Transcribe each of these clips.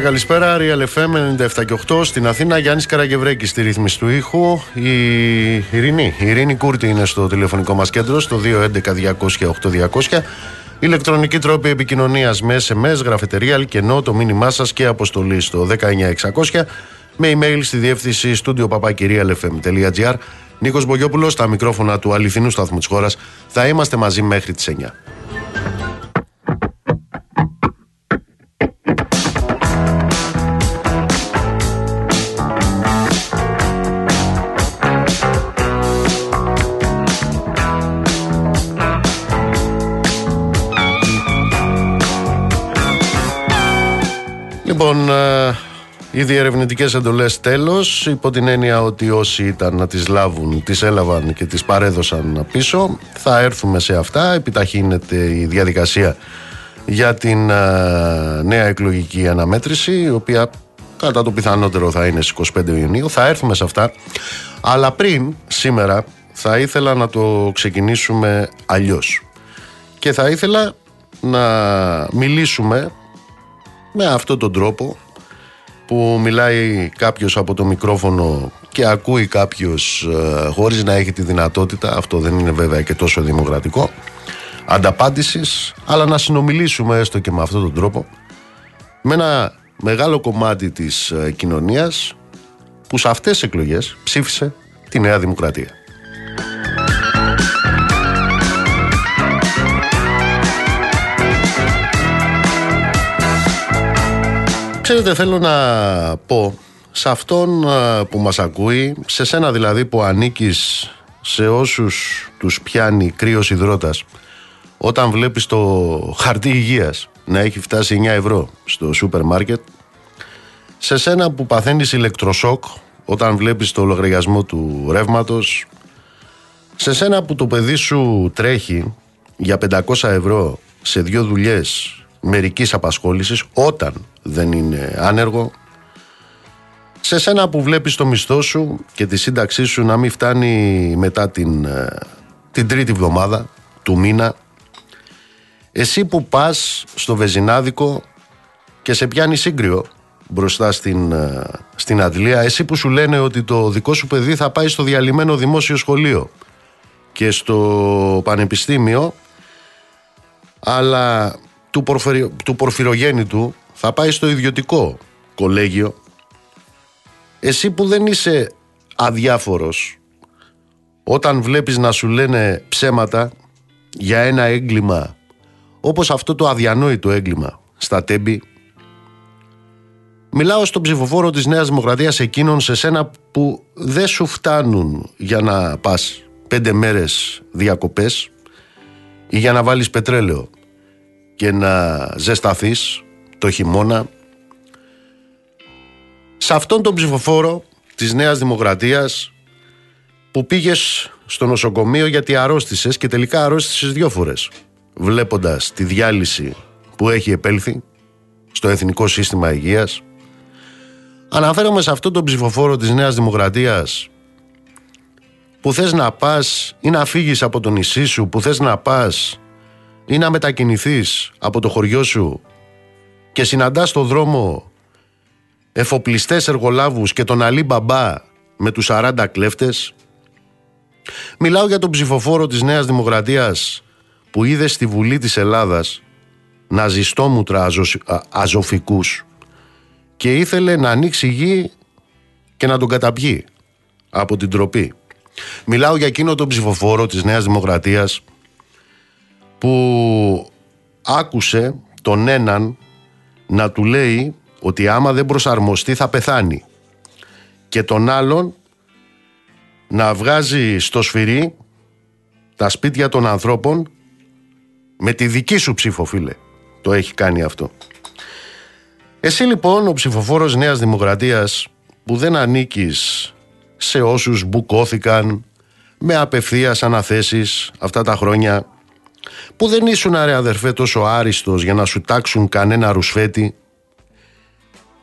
Καλησπέρα, καλησπέρα. Real FM 97 και 8 στην Αθήνα. Γιάννης Καραγευρέκη στη ρύθμιση του ήχου. Η Ειρηνή, η Ειρήνη Κούρτη είναι στο τηλεφωνικό μας κέντρο στο 211-200-8200. Ηλεκτρονική τρόπη επικοινωνίας με SMS, γραφετερία, κενό, το μήνυμά σας και αποστολή στο 19600 με email στη διεύθυνση στούντιο παπακυρίαλfm.gr. Νίκος Μπογιόπουλος, στα μικρόφωνα του αληθινού σταθμού της χώρας. Θα είμαστε μαζί μέχρι τις 9. Λοιπόν, ε, οι διερευνητικέ εντολές τέλος, υπό την έννοια ότι όσοι ήταν να τις λάβουν, τις έλαβαν και τις παρέδωσαν πίσω. Θα έρθουμε σε αυτά. Επιταχύνεται η διαδικασία για την ε, νέα εκλογική αναμέτρηση, η οποία κατά το πιθανότερο θα είναι στις 25 Ιουνίου. Θα έρθουμε σε αυτά. Αλλά πριν, σήμερα, θα ήθελα να το ξεκινήσουμε αλλιώς. Και θα ήθελα να μιλήσουμε με αυτόν τον τρόπο που μιλάει κάποιος από το μικρόφωνο και ακούει κάποιος ε, χωρίς να έχει τη δυνατότητα, αυτό δεν είναι βέβαια και τόσο δημοκρατικό, ανταπάντησης, αλλά να συνομιλήσουμε έστω και με αυτόν τον τρόπο με ένα μεγάλο κομμάτι της ε, κοινωνίας που σε αυτές τις εκλογές ψήφισε τη Νέα Δημοκρατία. Ξέρετε θέλω να πω σε αυτόν που μας ακούει, σε σένα δηλαδή που ανήκεις σε όσους τους πιάνει κρύος υδρότας όταν βλέπεις το χαρτί υγείας να έχει φτάσει 9 ευρώ στο σούπερ μάρκετ σε σένα που παθαίνεις ηλεκτροσόκ όταν βλέπεις το λογαριασμό του ρεύματος, σε σένα που το παιδί σου τρέχει για 500 ευρώ σε δύο δουλειές μερικής απασχόλησης όταν δεν είναι άνεργο σε σένα που βλέπεις το μισθό σου και τη σύνταξή σου να μην φτάνει μετά την, ε, την τρίτη βδομάδα του μήνα εσύ που πας στο Βεζινάδικο και σε πιάνει σύγκριο μπροστά στην, ε, στην αντλία εσύ που σου λένε ότι το δικό σου παιδί θα πάει στο διαλυμένο δημόσιο σχολείο και στο πανεπιστήμιο αλλά του, πορφυρο, του πορφυρογέννητου θα πάει στο ιδιωτικό κολέγιο. Εσύ που δεν είσαι αδιάφορος όταν βλέπεις να σου λένε ψέματα για ένα έγκλημα όπως αυτό το αδιανόητο έγκλημα στα τέμπη Μιλάω στον ψηφοφόρο της Νέας Δημοκρατίας εκείνον σε σένα που δεν σου φτάνουν για να πας πέντε μέρες διακοπές ή για να βάλεις πετρέλαιο και να ζεσταθείς το χειμώνα σε αυτόν τον ψηφοφόρο της Νέας Δημοκρατίας που πήγες στο νοσοκομείο γιατί αρρώστησες και τελικά αρρώστησες δυο φορές βλέποντας τη διάλυση που έχει επέλθει στο Εθνικό Σύστημα Υγείας. Αναφέρομαι σε αυτόν τον ψηφοφόρο της Νέας Δημοκρατίας που θες να πας ή να φύγεις από το νησί σου που θες να πας ή να μετακινηθείς από το χωριό σου και συναντάς στο δρόμο εφοπλιστές εργολάβους και τον Αλή Μπαμπά με τους 40 κλέφτες; Μιλάω για τον ψηφοφόρο της Νέας Δημοκρατίας που είδε στη Βουλή της Ελλάδας να ζιστόμουτρα αζωφικούς και ήθελε να ανοίξει γη και να τον καταπιεί από την τροπή. Μιλάω για εκείνο τον ψηφοφόρο της Νέας Δημοκρατίας που άκουσε τον έναν να του λέει ότι άμα δεν προσαρμοστεί θα πεθάνει. Και τον άλλον να βγάζει στο σφυρί τα σπίτια των ανθρώπων με τη δική σου ψήφο φίλε. Το έχει κάνει αυτό. Εσύ λοιπόν ο ψηφοφόρος Νέας Δημοκρατίας που δεν ανήκεις σε όσους μπουκώθηκαν με απευθείας αναθέσεις αυτά τα χρόνια που δεν ήσουν ρε αδερφέ τόσο άριστος για να σου τάξουν κανένα ρουσφέτη;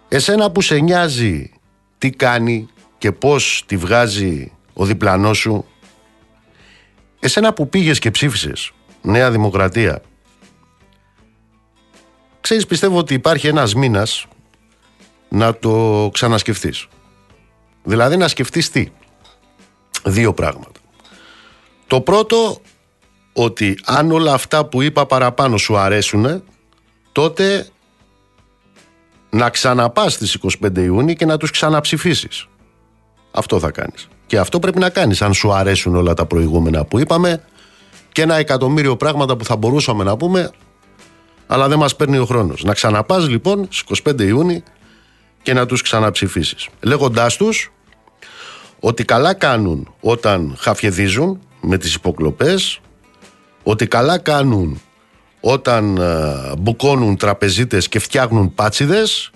Εσένα που σε νοιάζει τι κάνει και πώς τη βγάζει ο διπλανός σου; Εσένα που πήγες και ψήφισες Νέα Δημοκρατία ξέρεις πιστεύω ότι υπάρχει ένας μήνας να το ξανασκεφτείς. Δηλαδή να σκεφτείς τι; Δύο πράγματα. Το πρώτο, ότι αν όλα αυτά που είπα παραπάνω σου αρέσουν, τότε να ξαναπάς στις 25 Ιούνιου και να τους ξαναψηφίσεις. Αυτό θα κάνεις. Και αυτό πρέπει να κάνεις αν σου αρέσουν όλα τα προηγούμενα που είπαμε και ένα εκατομμύριο πράγματα που θα μπορούσαμε να πούμε αλλά δεν μας παίρνει ο χρόνος. Να ξαναπάς λοιπόν στις 25 Ιούνιου και να τους ξαναψηφίσεις. Λέγοντάς τους ότι καλά κάνουν όταν χαφιεδίζουν με τις υποκλοπές, ότι καλά κάνουν όταν ε, μπουκώνουν τραπεζίτες και φτιάχνουν πάτσιδες,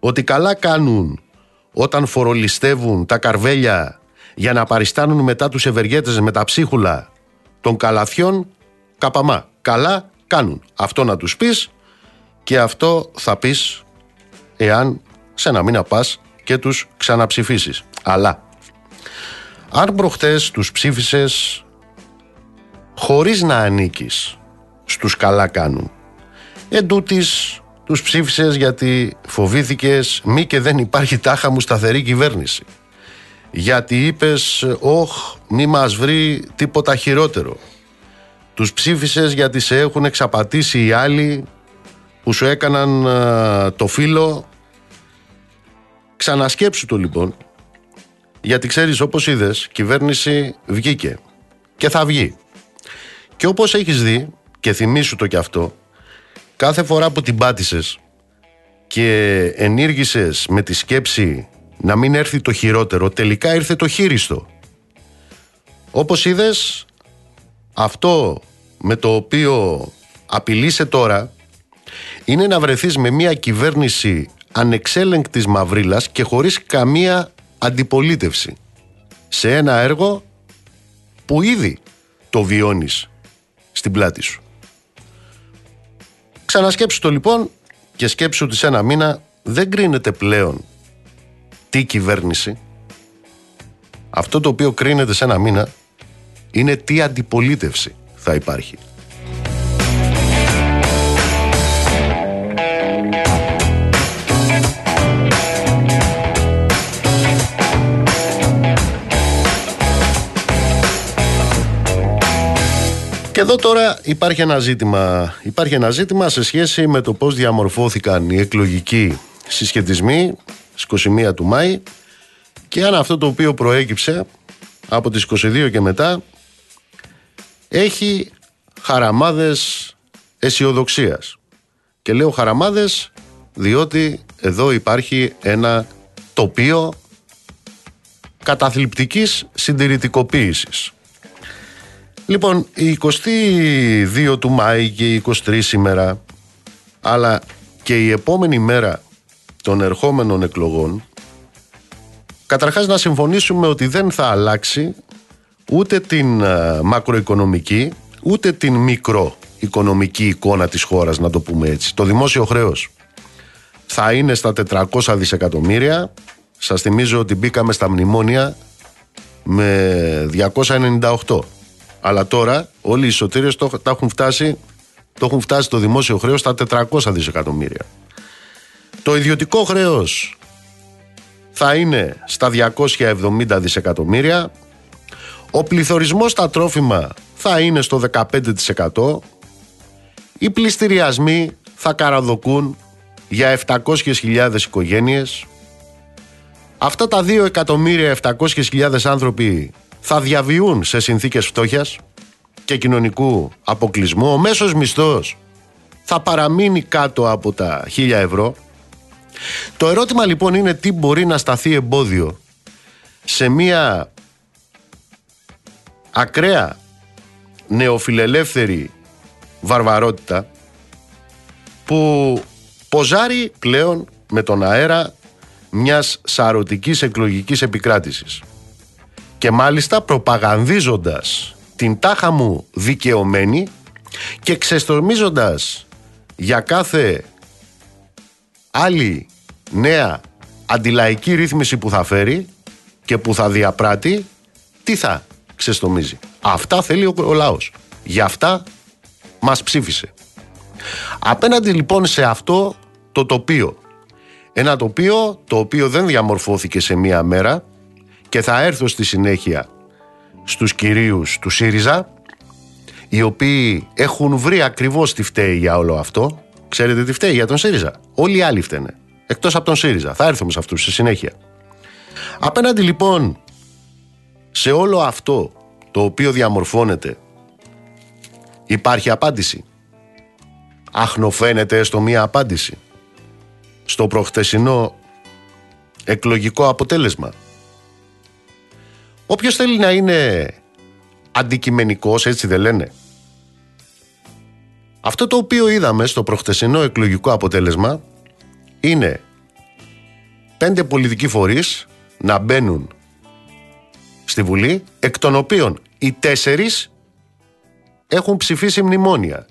ότι καλά κάνουν όταν φορολιστεύουν τα καρβέλια για να παριστάνουν μετά τους ευεργέτες με τα ψίχουλα των καλαθιών, καπαμά. Καλά κάνουν. Αυτό να τους πεις και αυτό θα πεις εάν σε ένα μήνα πας και τους ξαναψηφίσεις. Αλλά αν προχτές τους ψήφισες χωρίς να ανήκεις στους καλά κάνουν. Εν τούτης, τους ψήφισες γιατί φοβήθηκες μη και δεν υπάρχει τάχα μου σταθερή κυβέρνηση. Γιατί είπες όχ μη μας βρει τίποτα χειρότερο. Τους ψήφισες γιατί σε έχουν εξαπατήσει οι άλλοι που σου έκαναν το φίλο. Ξανασκέψου το λοιπόν. Γιατί ξέρεις όπως είδες κυβέρνηση βγήκε και θα βγει. Και όπως έχεις δει και θυμίσου το κι αυτό κάθε φορά που την πάτησες και ενήργησες με τη σκέψη να μην έρθει το χειρότερο τελικά ήρθε το χείριστο. Όπως είδες αυτό με το οποίο απειλείσαι τώρα είναι να βρεθείς με μια κυβέρνηση ανεξέλεγκτης μαυρίλας και χωρίς καμία αντιπολίτευση σε ένα έργο που ήδη το βιώνεις στην πλάτη σου. Ξανασκέψου το λοιπόν και σκέψου ότι σε ένα μήνα δεν κρίνεται πλέον τι κυβέρνηση. Αυτό το οποίο κρίνεται σε ένα μήνα είναι τι αντιπολίτευση θα υπάρχει. Και εδώ τώρα υπάρχει ένα ζήτημα. Υπάρχει ένα ζήτημα σε σχέση με το πώς διαμορφώθηκαν οι εκλογικοί συσχετισμοί στις 21 του Μάη και αν αυτό το οποίο προέκυψε από τις 22 και μετά έχει χαραμάδες αισιοδοξίας. Και λέω χαραμάδες διότι εδώ υπάρχει ένα τοπίο καταθλιπτικής συντηρητικοποίησης. Λοιπόν, η 22 του Μάη και η 23 σήμερα, αλλά και η επόμενη μέρα των ερχόμενων εκλογών, καταρχάς να συμφωνήσουμε ότι δεν θα αλλάξει ούτε την ε, μακροοικονομική, ούτε την μικροοικονομική εικόνα της χώρας, να το πούμε έτσι. Το δημόσιο χρέος θα είναι στα 400 δισεκατομμύρια. Σας θυμίζω ότι μπήκαμε στα μνημόνια με 298. Αλλά τώρα όλοι οι σωτήρες το, τα έχουν φτάσει, το έχουν φτάσει το δημόσιο χρέος στα 400 δισεκατομμύρια. Το ιδιωτικό χρέος θα είναι στα 270 δισεκατομμύρια. Ο πληθωρισμός στα τρόφιμα θα είναι στο 15%. Οι πληστηριασμοί θα καραδοκούν για 700.000 οικογένειες. Αυτά τα 2.700.000 άνθρωποι θα διαβιούν σε συνθήκες φτώχειας και κοινωνικού αποκλεισμού. Ο μέσος μισθός θα παραμείνει κάτω από τα 1000 ευρώ. Το ερώτημα λοιπόν είναι τι μπορεί να σταθεί εμπόδιο σε μια ακραία νεοφιλελεύθερη βαρβαρότητα που ποζάρει πλέον με τον αέρα μιας σαρωτικής εκλογικής επικράτησης και μάλιστα προπαγανδίζοντας την τάχα μου δικαιωμένη και ξεστορμίζοντας για κάθε άλλη νέα αντιλαϊκή ρύθμιση που θα φέρει και που θα διαπράττει, τι θα ξεστομίζει. Αυτά θέλει ο, ο λαός. Γι' αυτά μας ψήφισε. Απέναντι λοιπόν σε αυτό το τοπίο Ένα τοπίο το οποίο δεν διαμορφώθηκε σε μία μέρα και θα έρθω στη συνέχεια στους κυρίους του ΣΥΡΙΖΑ οι οποίοι έχουν βρει ακριβώς τι φταίει για όλο αυτό. Ξέρετε τι φταίει για τον ΣΥΡΙΖΑ; Όλοι οι άλλοι φταίνε. Εκτός από τον ΣΥΡΙΖΑ. Θα έρθουμε σε αυτούς στη συνέχεια. Απέναντι λοιπόν σε όλο αυτό το οποίο διαμορφώνεται υπάρχει απάντηση. Αχνοφαίνεται στο μία απάντηση. Στο προχτεσινό εκλογικό αποτέλεσμα. Όποιος θέλει να είναι αντικειμενικός, έτσι δεν λένε. Αυτό το οποίο είδαμε στο προχτεσινό εκλογικό αποτέλεσμα είναι πέντε πολιτικοί φορείς να μπαίνουν στη Βουλή, εκ των οποίων οι τέσσερις έχουν ψηφίσει μνημόνια.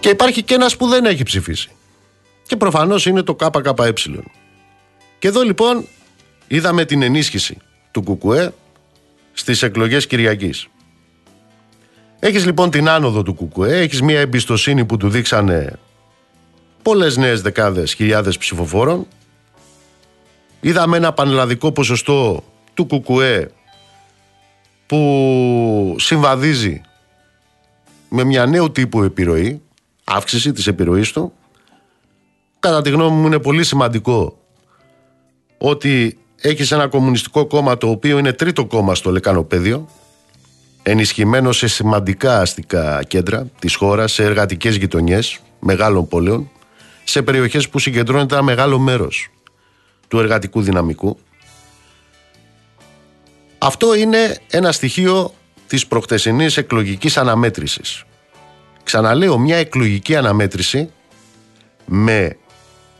Και υπάρχει και ένας που δεν έχει ψηφίσει. Και προφανώς είναι το ΚΚΕ. Και εδώ λοιπόν είδαμε την ενίσχυση του ΚΚΕ στις εκλογές Κυριακής. Έχεις λοιπόν την άνοδο του ΚΚΕ, έχεις μια εμπιστοσύνη που του δείξανε πολλές νέες δεκάδες χιλιάδες ψηφοφόρων. Είδαμε ένα πανελλαδικό ποσοστό του ΚΚΕ που συμβαδίζει με μια νέου τύπου επιρροή, αύξηση της επιρροής του. Κατά τη γνώμη μου είναι πολύ σημαντικό ότι έχεις ένα κομμουνιστικό κόμμα το οποίο είναι τρίτο κόμμα στο λεκανοπέδιο, ενισχυμένο σε σημαντικά αστικά κέντρα της χώρας, σε εργατικές γειτονιές μεγάλων πόλεων, σε περιοχές που συγκεντρώνεται ένα μεγάλο μέρος του εργατικού δυναμικού. Αυτό είναι ένα στοιχείο της προκτεσινής εκλογικής αναμέτρησης. Ξαναλέω, μια εκλογική αναμέτρηση με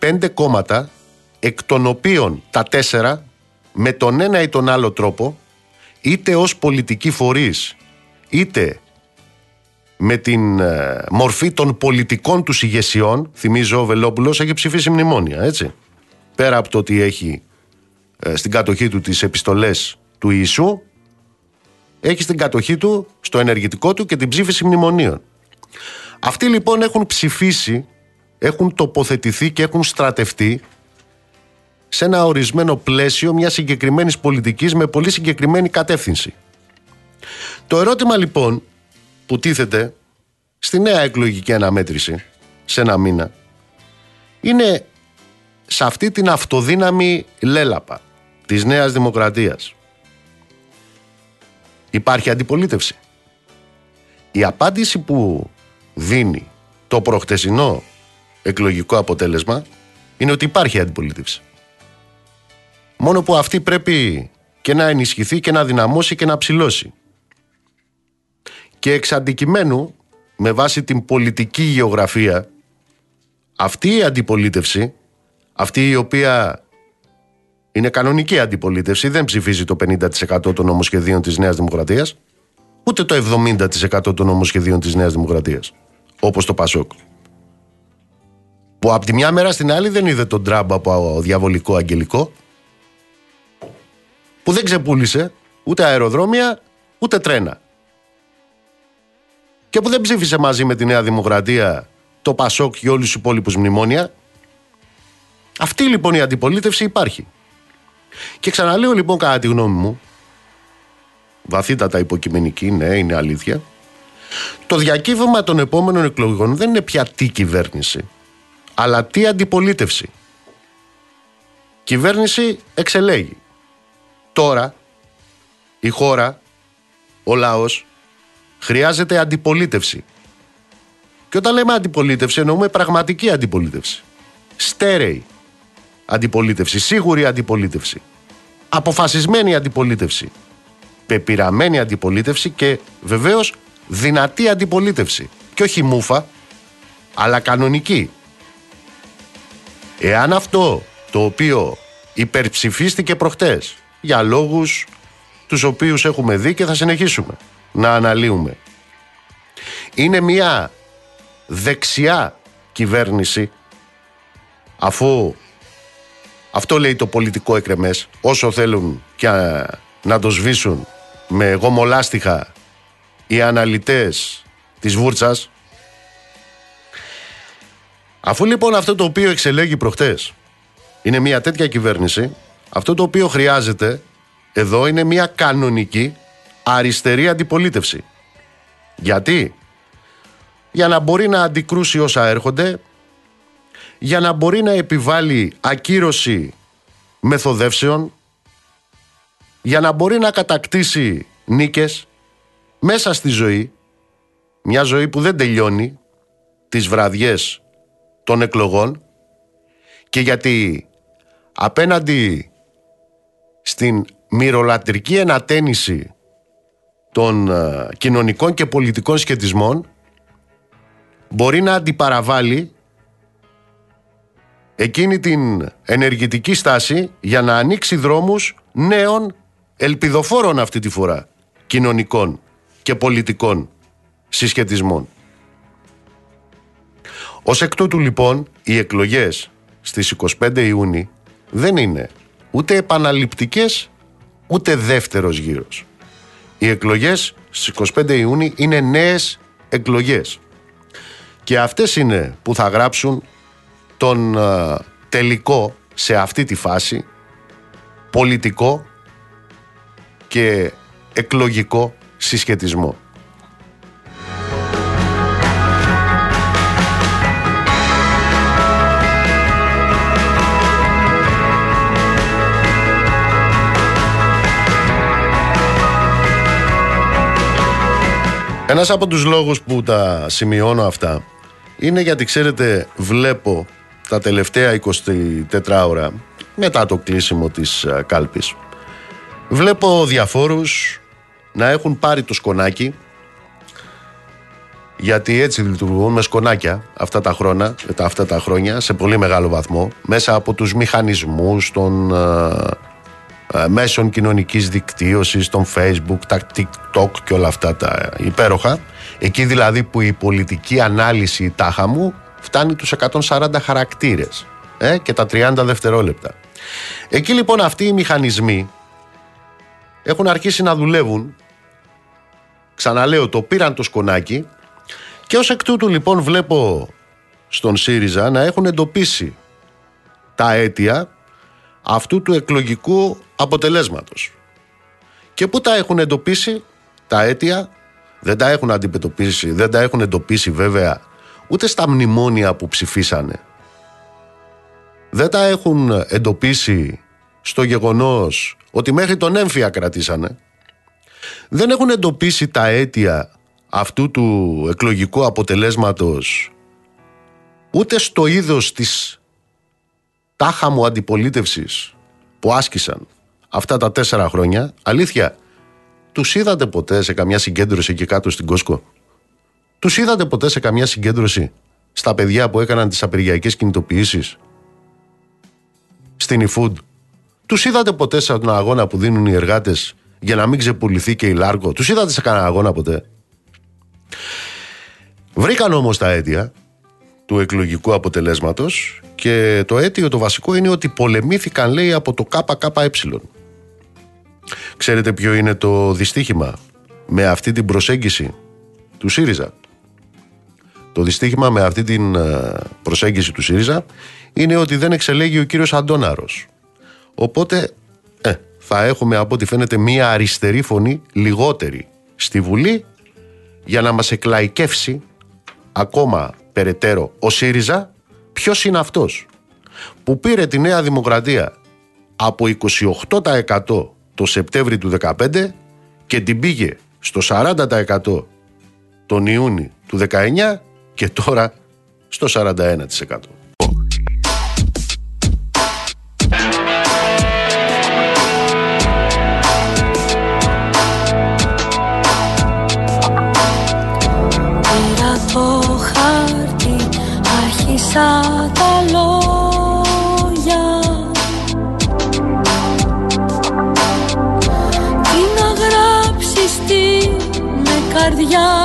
πέντε κόμματα, εκ των οποίων τα τέσσερα, με τον ένα ή τον άλλο τρόπο, είτε ως πολιτικοί φορείς, είτε με την ε, μορφή των πολιτικών τους ηγεσιών, θυμίζω ο Βελόπουλος έχει ψηφίσει μνημόνια, έτσι. Πέρα από το ότι έχει ε, στην κατοχή του τις επιστολές του Ιησού, έχει στην κατοχή του, στο ενεργητικό του και την ψήφιση μνημονίων. Αυτοί λοιπόν έχουν ψηφίσει, έχουν τοποθετηθεί και έχουν στρατευτεί σε ένα ορισμένο πλαίσιο μιας συγκεκριμένης πολιτικής με πολύ συγκεκριμένη κατεύθυνση. Το ερώτημα λοιπόν που τίθεται στη νέα εκλογική αναμέτρηση σε ένα μήνα είναι σε αυτή την αυτοδύναμη λέλαπα της νέας δημοκρατίας. Υπάρχει αντιπολίτευση. Η απάντηση που δίνει το προχτεσινό εκλογικό αποτέλεσμα είναι ότι υπάρχει αντιπολίτευση. Μόνο που αυτή πρέπει και να ενισχυθεί και να δυναμώσει και να ψηλώσει. Και εξ αντικειμένου, με βάση την πολιτική γεωγραφία, αυτή η αντιπολίτευση, αυτή η οποία είναι κανονική αντιπολίτευση, δεν ψηφίζει το 50% των νομοσχεδίων της Νέας Δημοκρατίας, ούτε το 70% των νομοσχεδίων της Νέας Δημοκρατίας, όπως το Πασόκ. Που από τη μια μέρα στην άλλη δεν είδε τον Τραμπ από διαβολικό αγγελικό, που δεν ξεπούλησε ούτε αεροδρόμια, ούτε τρένα και που δεν ψήφισε μαζί με τη Νέα Δημοκρατία το Πασόκ και όλους τους υπόλοιπους μνημόνια. Αυτή λοιπόν η αντιπολίτευση υπάρχει. Και ξαναλέω λοιπόν κατά τη γνώμη μου, βαθύτατα υποκειμενική, ναι είναι αλήθεια, το διακύβευμα των επόμενων εκλογών δεν είναι πια τι κυβέρνηση, αλλά τι αντιπολίτευση. Κυβέρνηση εξελέγει. Τώρα η χώρα, ο λαός χρειάζεται αντιπολίτευση. Και όταν λέμε αντιπολίτευση, εννοούμε πραγματική αντιπολίτευση. Στέρεη αντιπολίτευση, σίγουρη αντιπολίτευση. Αποφασισμένη αντιπολίτευση. Πεπειραμένη αντιπολίτευση και βεβαίως δυνατή αντιπολίτευση. Και όχι μούφα, αλλά κανονική. Εάν αυτό το οποίο υπερψηφίστηκε προχτές για λόγους τους οποίους έχουμε δει και θα συνεχίσουμε να αναλύουμε. Είναι μια δεξιά κυβέρνηση αφού αυτό λέει το πολιτικό εκρεμές όσο θέλουν και να το σβήσουν με γομολάστιχα οι αναλυτές της Βούρτσας. Αφού λοιπόν αυτό το οποίο εξελέγει προχτές είναι μια τέτοια κυβέρνηση, αυτό το οποίο χρειάζεται εδώ είναι μια κανονική αριστερή αντιπολίτευση. Γιατί; Για να μπορεί να αντικρούσει όσα έρχονται, για να μπορεί να επιβάλλει ακύρωση μεθοδεύσεων, για να μπορεί να κατακτήσει νίκες μέσα στη ζωή, μια ζωή που δεν τελειώνει τις βραδιές των εκλογών και γιατί απέναντι στην μυρολατρική ενατένιση των ε, κοινωνικών και πολιτικών σχετισμών μπορεί να αντιπαραβάλει εκείνη την ενεργητική στάση για να ανοίξει δρόμους νέων ελπιδοφόρων αυτή τη φορά κοινωνικών και πολιτικών συσχετισμών. Ως εκ τούτου λοιπόν οι εκλογές στις 25 Ιούνιου δεν είναι ούτε επαναληπτικές ούτε δεύτερος γύρος. Οι εκλογές στις 25 Ιούνιου είναι νέες εκλογές. Και αυτές είναι που θα γράψουν τον ε, τελικό σε αυτή τη φάση πολιτικό και εκλογικό συσχετισμό. Ένας από τους λόγους που τα σημειώνω αυτά είναι γιατί ξέρετε βλέπω τα τελευταία 24 ώρα μετά το κλείσιμο της ε, κάλπης. Βλέπω διαφόρους να έχουν πάρει το σκονάκι γιατί έτσι λειτουργούν με σκονάκια αυτά τα, χρόνια, αυτά τα χρόνια σε πολύ μεγάλο βαθμό μέσα από τους μηχανισμούς των ε, ε, μέσων κοινωνικής δικτύωσης, των facebook, τα tiktok και όλα αυτά τα υπέροχα εκεί δηλαδή που η πολιτική ανάλυση τάχα μου φτάνει τους 140 χαρακτήρες ε, και τα 30 δευτερόλεπτα. Εκεί λοιπόν αυτοί οι μηχανισμοί έχουν αρχίσει να δουλεύουν ξαναλέω το πήραν το σκονάκι και ως εκ τούτου λοιπόν βλέπω στον ΣΥΡΙΖΑ να έχουν εντοπίσει τα αίτια αυτού του εκλογικού αποτελέσματος. Και πού τα έχουν εντοπίσει τα αίτια, δεν τα έχουν αντιμετωπίσει, δεν τα έχουν εντοπίσει βέβαια ούτε στα μνημόνια που ψηφίσανε. Δεν τα έχουν εντοπίσει στο γεγονός ότι μέχρι τον έμφυα κρατήσανε. Δεν έχουν εντοπίσει τα αίτια αυτού του εκλογικού αποτελέσματος ούτε στο είδος της τάχα μου αντιπολίτευσης που άσκησαν αυτά τα τέσσερα χρόνια, αλήθεια, τους είδατε ποτέ σε καμιά συγκέντρωση εκεί κάτω στην Κόσκο; Τους είδατε ποτέ σε καμιά συγκέντρωση στα παιδιά που έκαναν τις απεργιακές κινητοποιήσεις; Στην eFood; Τους είδατε ποτέ σε έναν αγώνα που δίνουν οι εργάτες για να μην ξεπουληθεί και η Λάρκο; Τους είδατε σε κανένα αγώνα ποτέ; Βρήκαν όμως τα αίτια του εκλογικού αποτελέσματος και το αίτιο το βασικό είναι ότι πολεμήθηκαν λέει από το ΚΚΕ. Ξέρετε ποιο είναι το δυστύχημα με αυτή την προσέγγιση του ΣΥΡΙΖΑ; Το δυστύχημα με αυτή την ε, προσέγγιση του ΣΥΡΙΖΑ είναι ότι δεν εξελέγει ο κύριος Αντώναρος. Οπότε ε, θα έχουμε από ό,τι φαίνεται μία αριστερή φωνή λιγότερη στη Βουλή για να μας εκλαϊκεύσει ακόμα περαιτέρω ο ΣΥΡΙΖΑ ποιος είναι αυτός που πήρε τη Νέα Δημοκρατία από 28% το Σεπτέμβρη του 2015 και την πήγε στο 40% τον Ιούνιο του 19 και τώρα στο 41%. Καρδιά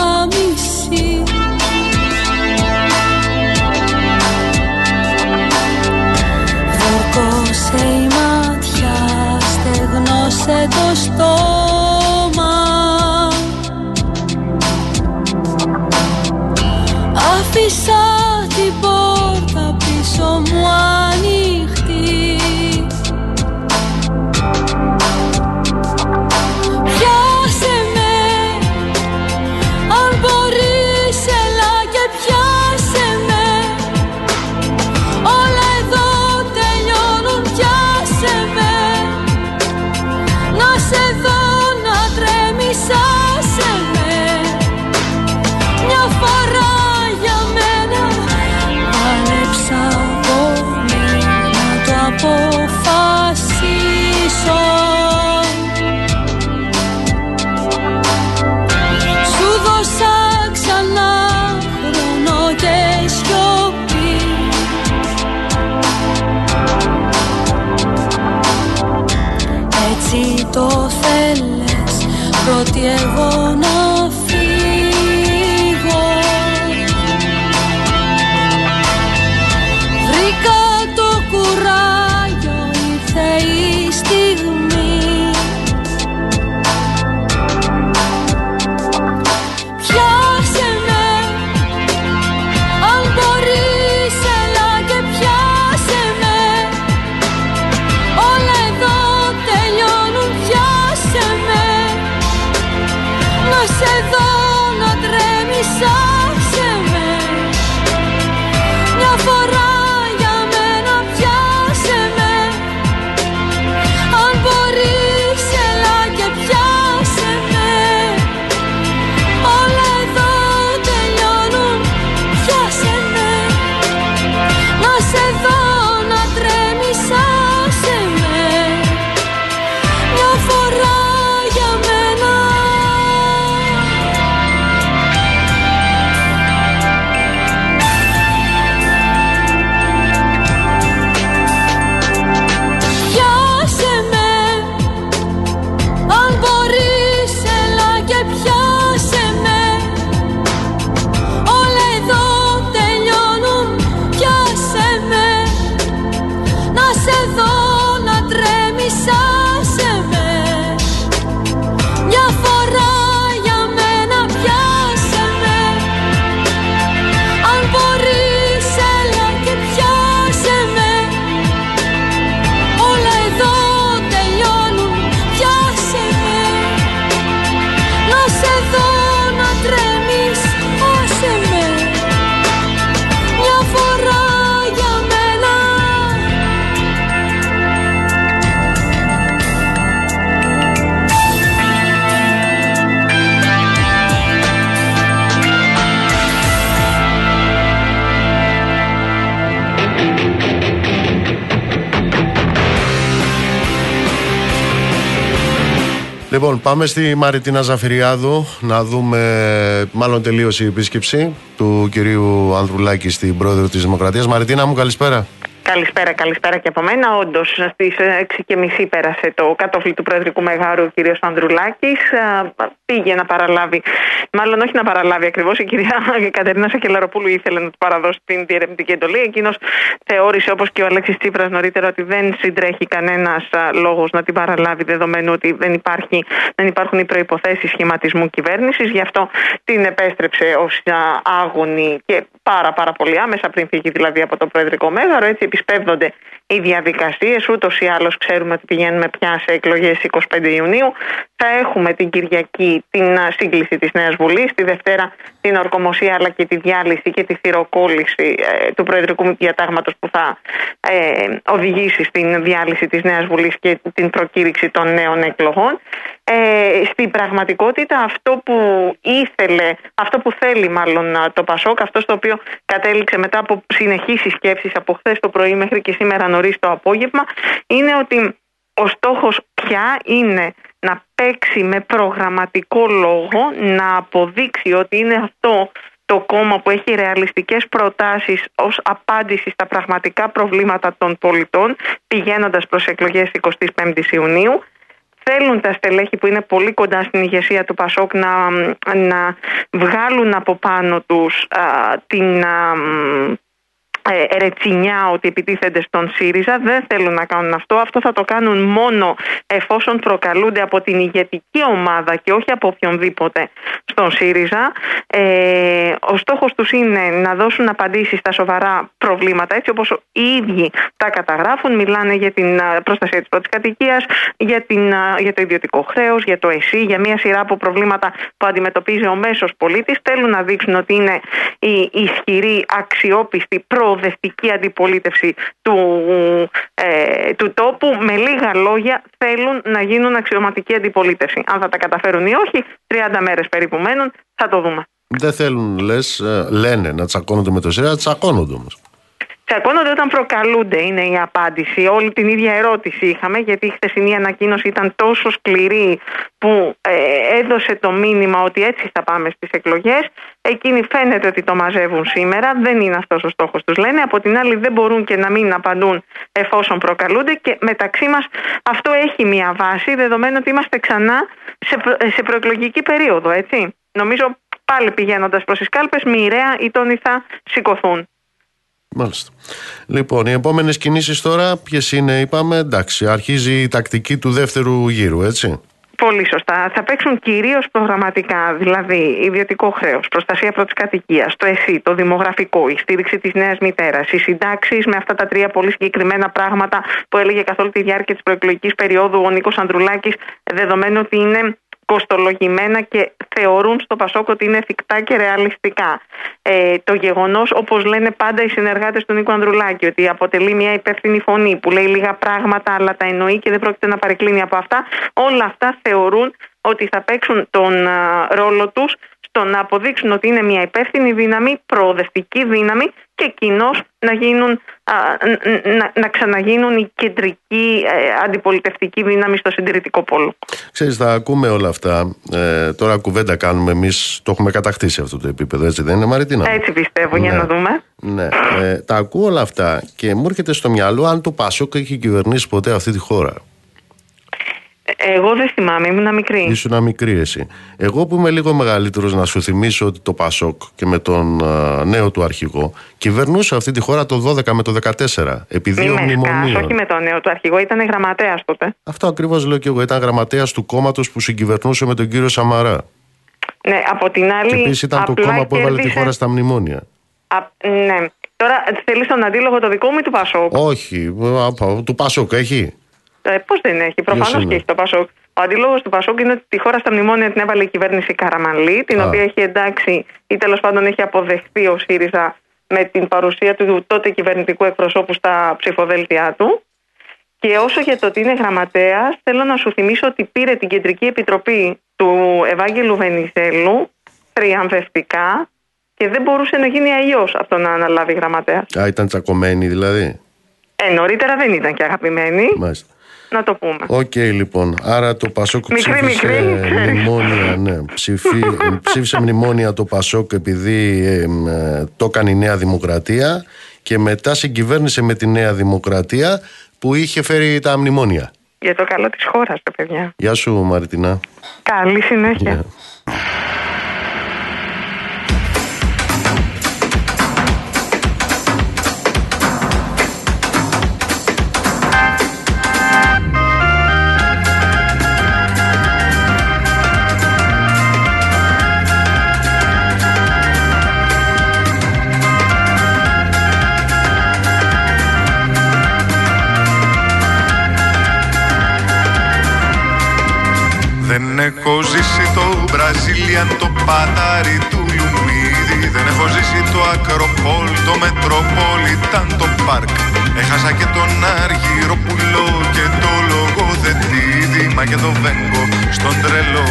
Λοιπόν, πάμε στη Μαριτίνα Ζαφυριάδου να δούμε, μάλλον τελείωσε η επίσκεψη του κυρίου Ανδρουλάκη στην πρόεδρο της Δημοκρατίας. Μαριτίνα μου, καλησπέρα. Καλησπέρα, καλησπέρα και από μένα. Όντως, στις 6.30 πέρασε το κατόφλι του Προεδρικού Μεγάρου ο κ. Ανδρουλάκης. Πήγε να παραλάβει, μάλλον όχι να παραλάβει ακριβώς, η κυρία Κατερίνα Σακελαροπούλου ήθελε να του παραδώσει την διερευνητική εντολή. Εκείνος θεώρησε, όπως και ο Αλέξης Τσίπρας νωρίτερα, ότι δεν συντρέχει κανένας λόγος να την παραλάβει, δεδομένου ότι δεν, υπάρχει, δεν υπάρχουν οι προποθέσει σχηματισμού κυβέρνησης. Γι' αυτό την επέστρεψε ως άγωνη και πάρα, πάρα πολύ άμεσα πριν φύγει δηλαδή από το Προεδρικό Μέγαρο. Έτσι επισπεύδονται οι διαδικασίες. Ούτως ή άλλως ξέρουμε ότι πηγαίνουμε πια σε εκλογές 25 Ιουνίου. Θα έχουμε την Κυριακή την σύγκληση της Νέας Βουλής, τη Δευτέρα την ορκομοσία αλλά και τη διάλυση και τη θηροκόλληση ε, του Προεδρικού Διατάγματος που θα ε, οδηγήσει στην διάλυση της Νέας Βουλής και την προκήρυξη των νέων εκλογών. Ε, στην πραγματικότητα αυτό που ήθελε, αυτό που θέλει μάλλον το Πασόκ, αυτό στο οποίο κατέληξε μετά από συνεχείς σκέψεις από χθες το πρωί μέχρι και σήμερα νωρίς το απόγευμα, είναι ότι ο στόχος πια είναι να παίξει με προγραμματικό λόγο, να αποδείξει ότι είναι αυτό το κόμμα που έχει ρεαλιστικές προτάσεις ως απάντηση στα πραγματικά προβλήματα των πολιτών πηγαίνοντας προς εκλογές 25 Ιουνίου θέλουν τα στελέχη που είναι πολύ κοντά στην ηγεσία του Πασόκ να, να βγάλουν από πάνω τους την ε, ερετσινιά ότι επιτίθενται στον ΣΥΡΙΖΑ. Δεν θέλουν να κάνουν αυτό. Αυτό θα το κάνουν μόνο εφόσον προκαλούνται από την ηγετική ομάδα και όχι από οποιονδήποτε στον ΣΥΡΙΖΑ. Ε, ο στόχος τους είναι να δώσουν απαντήσεις στα σοβαρά προβλήματα έτσι όπως οι ίδιοι τα καταγράφουν. Μιλάνε για την προστασία της πρώτης κατοικίας, για, για το ιδιωτικό χρέος, για το ΕΣΥ, για μια σειρά από προβλήματα που αντιμετωπίζει ο μέσος πολίτης. Θέλουν να δείξουν ότι είναι η ισχυρή, αξιόπιστη, προοδευτική αντιπολίτευση του, ε, του τόπου. Με λίγα λόγια θέλουν να γίνουν αξιωματική αντιπολίτευση. Αν θα τα καταφέρουν ή όχι, 30 μέρες περίπου μένουν, θα το δούμε. Δεν θέλουν, λες, ε, λένε να τσακώνονται με το ΣΥΡΙΖΑ, τσακώνονται όμως. Τσακώνονται όταν προκαλούνται, είναι η απάντηση. Όλη την ίδια ερώτηση είχαμε, γιατί η χθεσινή ανακοίνωση ήταν τόσο σκληρή που ε, έδωσε το μήνυμα ότι έτσι θα πάμε στις εκλογές. Εκείνοι φαίνεται ότι το μαζεύουν σήμερα. Δεν είναι αυτός ο στόχος τους, λένε. Από την άλλη, δεν μπορούν και να μην απαντούν εφόσον προκαλούνται. Και μεταξύ μας αυτό έχει μία βάση, δεδομένου ότι είμαστε ξανά σε, προ, σε προεκλογική περίοδο, έτσι. Νομίζω πάλι πηγαίνοντας προς τις κάλπες, μοιραία οι τόνοι θα σηκωθούν. Μάλιστα. Λοιπόν, οι επόμενες κινήσεις τώρα, ποιες είναι, είπαμε, εντάξει, αρχίζει η τακτική του δεύτερου γύρου, έτσι. Πολύ σωστά. Θα παίξουν κυρίως προγραμματικά, δηλαδή ιδιωτικό χρέος, προστασία πρώτης κατοικίας, το ΕΣΥ, το δημογραφικό, η στήριξη της νέας μητέρας, οι συντάξεις με αυτά τα τρία πολύ συγκεκριμένα πράγματα που έλεγε καθ' όλη τη διάρκεια της προεκλογικής περίοδου ο Νίκος Ανδρουλάκης, δεδομένου ότι είναι κοστολογημένα και θεωρούν στο Πασόκ ότι είναι εφικτά και ρεαλιστικά. Ε, το γεγονός, όπως λένε πάντα οι συνεργάτες του Νίκου Ανδρουλάκη, ότι αποτελεί μια υπεύθυνη φωνή που λέει λίγα πράγματα αλλά τα εννοεί και δεν πρόκειται να παρεκκλίνει από αυτά, όλα αυτά θεωρούν ότι θα παίξουν τον ρόλο τους στο να αποδείξουν ότι είναι μια υπεύθυνη δύναμη, προοδευτική δύναμη και κοινώς να, γίνουν, να, να ξαναγίνουν η κεντρική ε, αντιπολιτευτική δύναμη στο συντηρητικό πόλο. Ξέρεις, θα ακούμε όλα αυτά. Ε, τώρα κουβέντα κάνουμε εμείς, το έχουμε κατακτήσει αυτό το επίπεδο, έτσι δεν είναι Μαριτίνα; Έτσι πιστεύω, για να Ναι. δούμε. Ναι, ε, τα ακούω όλα αυτά και μου έρχεται στο μυαλό αν το Πασόκ έχει κυβερνήσει ποτέ αυτή τη χώρα. Εγώ δεν θυμάμαι, ήμουν μικρή. Ήσουν μικρή εσύ. Εγώ που είμαι λίγο μεγαλύτερος, να σου θυμίσω ότι το Πασόκ και με τον α, νέο του αρχηγό κυβερνούσε αυτή τη χώρα το 12 με το 14. Επί Μη δύο με σκάς, μνημονίων. όχι με το νέο του αρχηγό, ήταν γραμματέας τότε. Αυτό ακριβώς λέω και εγώ. Ήταν γραμματέας του κόμματος που συγκυβερνούσε με τον κύριο Σαμαρά. Ναι, από την άλλη. Και επίσης ήταν το απλά κόμμα που έβαλε τη κέρδισε- χώρα στα μνημόνια. Α, ναι. Τώρα θέλεις τον αντίλογο το δικό μου ή του Πασόκ; Όχι, α, του Πασόκ έχει. Ε, Πώς δεν έχει, προφανώς είναι; και έχει το Πασόκ. Ο αντίλογος του Πασόκ είναι ότι τη χώρα στα μνημόνια την έβαλε η κυβέρνηση Καραμαλή, την Α. οποία έχει εντάξει ή τέλος πάντων έχει αποδεχθεί ο ΣΥΡΙΖΑ με την παρουσία του τότε κυβερνητικού εκπροσώπου στα ψηφοδέλτια του. Και όσο για το ότι είναι γραμματέας, θέλω να σου θυμίσω ότι πήρε την κεντρική επιτροπή του Ευάγγελου Βενιζέλου τριαμβευτικά και δεν μπορούσε να γίνει αλλιώς αυτό να αναλάβει γραμματέας. Α, ήταν τσακωμένη δηλαδή; Ε, νωρίτερα δεν ήταν και αγαπημένη, Μάλιστα. Να το πούμε. Οκ, λοιπόν. Άρα το Πασόκ Μικρή, ψήφισε μικρή, ξέρεις. μνημόνια. Ναι. Ψηφί, ψήφισε μνημόνια το Πασόκ επειδή ε, μ, ε, το έκανε η Νέα Δημοκρατία και μετά συγκυβέρνησε με τη Νέα Δημοκρατία που είχε φέρει τα μνημόνια. Για το καλό της χώρας, τα παιδιά. Γεια σου Μαριτινά. Καλή συνέχεια. Γεια. Brazilian, το πατάρι του Λουμίδι Δεν έχω ζήσει το Ακροπόλ, το Metropolitan, το Park Έχασα και τον Αργυροπουλό και το λογοθετήδι Μα και το Βέγκο στον τρελό.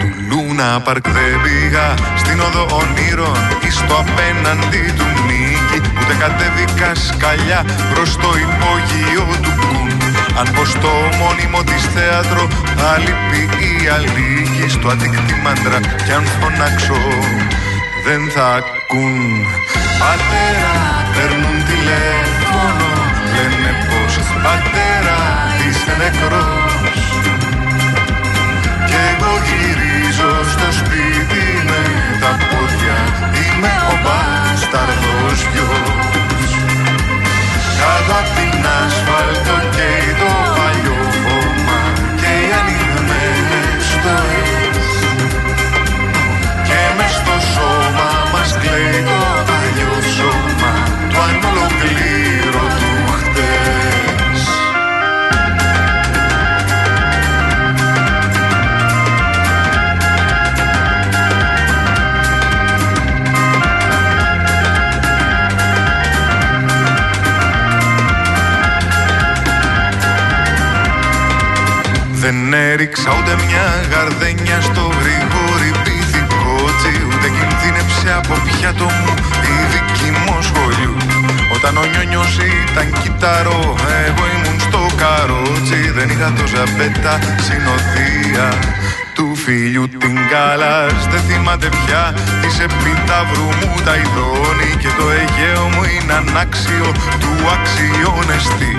Του Λούνα Παρκ δεν πήγα στην οδό ονείρων ή στο απέναντι του νίκη. Ούτε κατέβηκα σκαλιά προς το υπόγειο του Κουν Αν πω στο μόνιμο της θέατρο αλήπη ή αλήγη Στο αντίκτη μάντρα. Κι αν φωνάξω δεν θα ακούν. Πατέρα παίρνουν τηλέφωνο λένε πως πατέρα είσαι νεκρός. Κι εγώ γυρίζω στο σπίτι με τα πόδια Είμαι ο μπάσταρδος γιος Κάτω απ' την άσφαλτο καίει το παλιό χώμα Και οι ανοιγμένες στοές Και μες στο σώμα μας κλαίει το Δεν έριξα ούτε μια γαρδένια στο γρήγορη πυθικότσι Ούτε κινδύνεψε από πιάτο μου η δική μου σχολείου Όταν ο νιόνιος ήταν κυταρό, εγώ ήμουν στο καρότσι Δεν είχα τόσα πέτα συνοδεία του φίλιου την καλάς. Δεν θυμάται πια της επιταύρου μου τα ειδώνει Και το Αιγαίο μου είναι ανάξιο του αξιώνεστη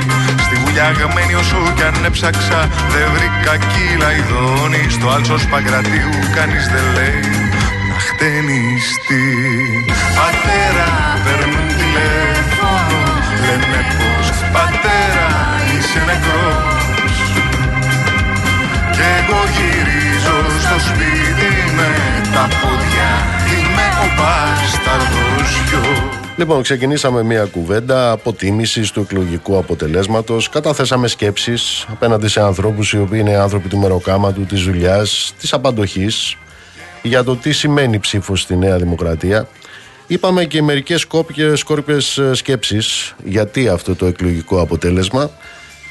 Στη γουλιαγμένη όσο κι αν έψαξα Δεν βρήκα κύλα ειδώνει Στο άλσος Παγκρατίου κανείς δεν λέει να χτενιστεί. Πατέρα παίρνουν τηλέφωνο Λένε πως πατέρα είσαι νεκρός κι εγώ γυρίζω στο σπίτι με τα πόδια Είμαι ο μπάσταρδος γιος Λοιπόν, ξεκινήσαμε μια κουβέντα αποτίμησης του εκλογικού αποτελέσματος. Καταθέσαμε σκέψεις απέναντι σε ανθρώπους οι οποίοι είναι άνθρωποι του μεροκάματου, της δουλειάς, της απαντοχής για το τι σημαίνει ψήφος στη Νέα Δημοκρατία. Είπαμε και μερικές σκόρπιες σκέψεις γιατί αυτό το εκλογικό αποτέλεσμα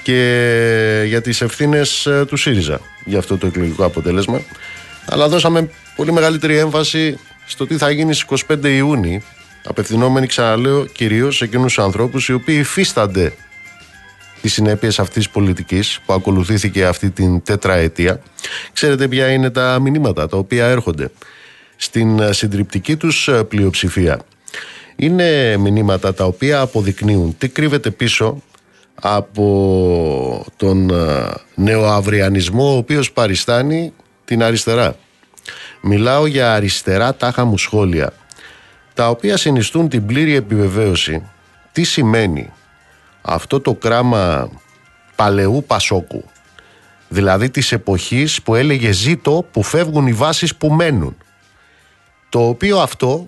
και για τις ευθύνες ε, του ΣΥΡΙΖΑ για αυτό το εκλογικό αποτέλεσμα. Αλλά δώσαμε πολύ μεγαλύτερη έμφαση στο τι θα γίνει στις 25 Ιούνιου απευθυνόμενοι ξαναλέω κυρίως σε εκείνους τους ανθρώπους οι οποίοι υφίστανται τις συνέπειες αυτής της πολιτικής που ακολουθήθηκε αυτή την τετραετία. Ξέρετε ποια είναι τα μηνύματα τα οποία έρχονται στην ε, συντριπτική τους ε, πλειοψηφία. Είναι μηνύματα τα οποία αποδεικνύουν τι κρύβεται πίσω από τον ε, νεοαβριανισμό ο οποίος παριστάνει την αριστερά. Μιλάω για αριστερά τάχα μου σχόλια τα οποία συνιστούν την πλήρη επιβεβαίωση τι σημαίνει αυτό το κράμα παλαιού Πασόκου δηλαδή της εποχής που έλεγε ζήτω που φεύγουν οι βάσεις που μένουν το οποίο αυτό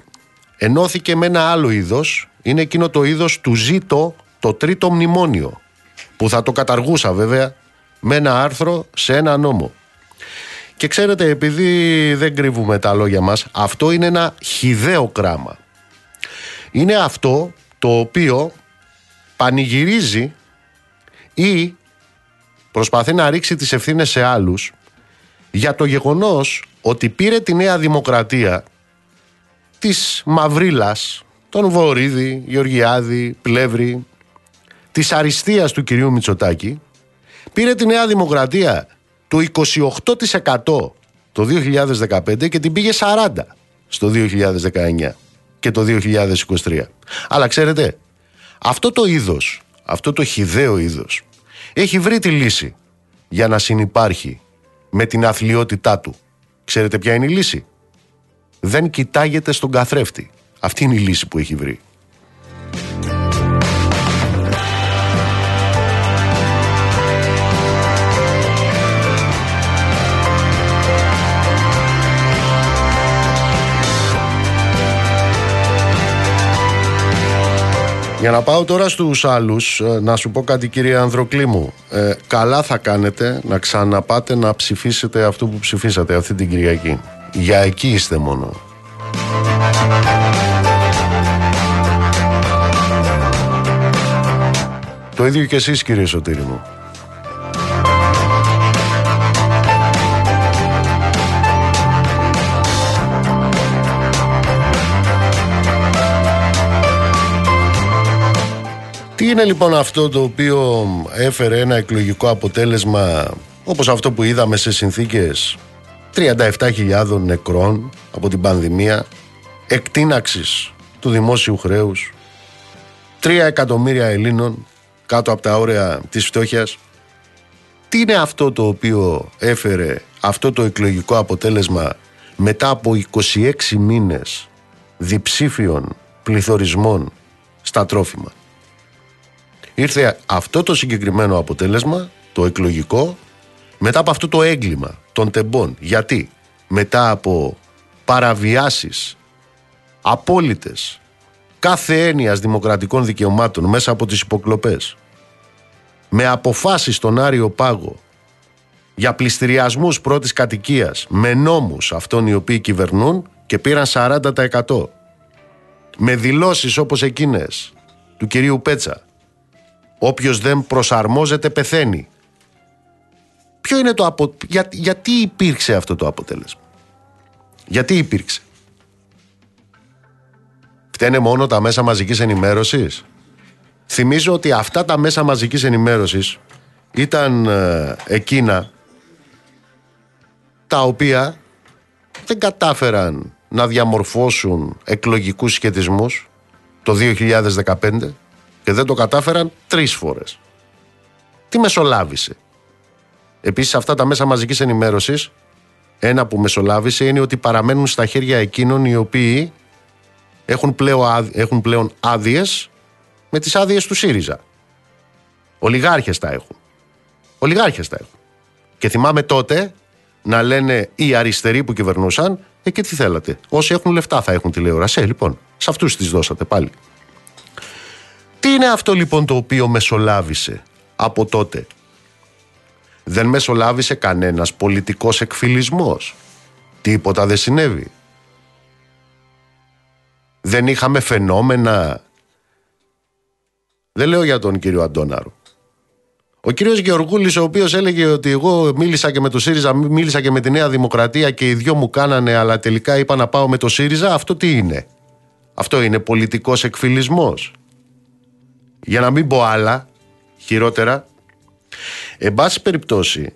ενώθηκε με ένα άλλο είδος είναι εκείνο το είδος του ζήτω το τρίτο μνημόνιο που θα το καταργούσα βέβαια με ένα άρθρο σε ένα νόμο. Και ξέρετε επειδή δεν κρύβουμε τα λόγια μας αυτό είναι ένα χιδαίο κράμα. Είναι αυτό το οποίο πανηγυρίζει ή προσπαθεί να ρίξει τις ευθύνες σε άλλους για το γεγονός ότι πήρε τη Νέα Δημοκρατία της Μαυρίλας, τον Βορύδη, Γεωργιάδη, Πλεύρη, της αριστείας του κυρίου Μητσοτάκη, πήρε τη Νέα Δημοκρατία του 28% το 2015 και την πήγε 40% στο 2019 και το 2023. Αλλά ξέρετε, αυτό το είδος, αυτό το χιδαίο είδος, έχει βρει τη λύση για να συνυπάρχει με την αθλειότητά του. Ξέρετε ποια είναι η λύση; Δεν κοιτάγεται στον καθρέφτη. Αυτή είναι η λύση που έχει βρει. Για να πάω τώρα στους άλλους, ε, να σου πω κάτι κύριε Ανδροκλήμου. Ε, καλά θα κάνετε να ξαναπάτε να ψηφίσετε αυτό που ψηφίσατε αυτή την Κυριακή. Για εκεί είστε μόνο. Το ίδιο και εσείς κύριε Σωτήρη μου. Τι είναι λοιπόν αυτό το οποίο έφερε ένα εκλογικό αποτέλεσμα όπως αυτό που είδαμε σε συνθήκες 37.000 νεκρών από την πανδημία, εκτίναξης του δημόσιου χρέους, 3 εκατομμύρια Ελλήνων κάτω από τα όρια της φτώχειας. Τι είναι αυτό το οποίο έφερε αυτό το εκλογικό αποτέλεσμα μετά από 26 μήνες διψήφιων πληθωρισμών στα τρόφιμα; Ήρθε αυτό το συγκεκριμένο αποτέλεσμα, το εκλογικό, μετά από αυτό το έγκλημα των τεμπών. Γιατί μετά από παραβιάσεις απόλυτες κάθε έννοιας δημοκρατικών δικαιωμάτων μέσα από τις υποκλοπές με αποφάσεις στον Άριο Πάγο για πληστηριασμούς πρώτης κατοικίας με νόμους αυτών οι οποίοι κυβερνούν και πήραν 40% με δηλώσεις όπως εκείνες του κυρίου Πέτσα Όποιος δεν προσαρμόζεται πεθαίνει. Ποιο είναι το απο... Για... Γιατί υπήρξε αυτό το αποτέλεσμα; Γιατί υπήρξε; Φταίνε μόνο τα μέσα μαζικής ενημέρωσης; Θυμίζω ότι αυτά τα μέσα μαζικής ενημέρωσης ήταν ε, εκείνα τα οποία δεν κατάφεραν να διαμορφώσουν εκλογικούς σχετισμούς το 2015 και δεν το κατάφεραν τρεις φορές. Τι μεσολάβησε; Επίσης αυτά τα μέσα μαζικής ενημέρωσης ένα που μεσολάβησε είναι ότι παραμένουν στα χέρια εκείνων οι οποίοι έχουν πλέον, έχουν πλέον άδειες με τις άδειες του ΣΥΡΙΖΑ. Ολιγάρχες τα έχουν. Ολιγάρχες τα έχουν. Και θυμάμαι τότε να λένε οι αριστεροί που κυβερνούσαν, ε και τι θέλατε; Όσοι έχουν λεφτά θα έχουν τηλεόραση. Ε, λοιπόν, σε αυτούς τις δώσατε πάλι. Τι είναι αυτό λοιπόν το οποίο μεσολάβησε από τότε; Δεν μεσολάβησε κανένας πολιτικός εκφυλισμός. Τίποτα δεν συνέβη. Δεν είχαμε φαινόμενα. Δεν λέω για τον κύριο Αντώναρο. Ο κύριος Γεωργούλης ο οποίος έλεγε ότι εγώ μίλησα και με το ΣΥΡΙΖΑ, μίλησα και με τη Νέα Δημοκρατία και οι δυο μου κάνανε αλλά τελικά είπα να πάω με το ΣΥΡΙΖΑ, αυτό τι είναι; Αυτό είναι πολιτικός εκφυλισμός. Για να μην πω άλλα, χειρότερα, εν πάση περιπτώσει,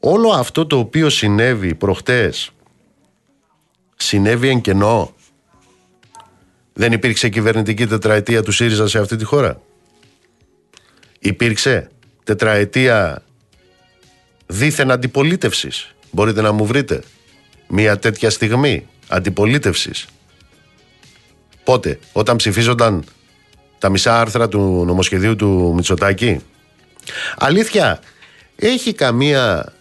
όλο αυτό το οποίο συνέβη προχτές, συνέβη εν κενό. Δεν υπήρξε κυβερνητική τετραετία του ΣΥΡΙΖΑ σε αυτή τη χώρα; Υπήρξε τετραετία δίθεν αντιπολίτευσης; Μπορείτε να μου βρείτε μια τέτοια στιγμή αντιπολίτευσης; Πότε, όταν ψηφίζονταν τα μισά άρθρα του νομοσχεδίου του Μητσοτάκη. Αλήθεια, έχει καμία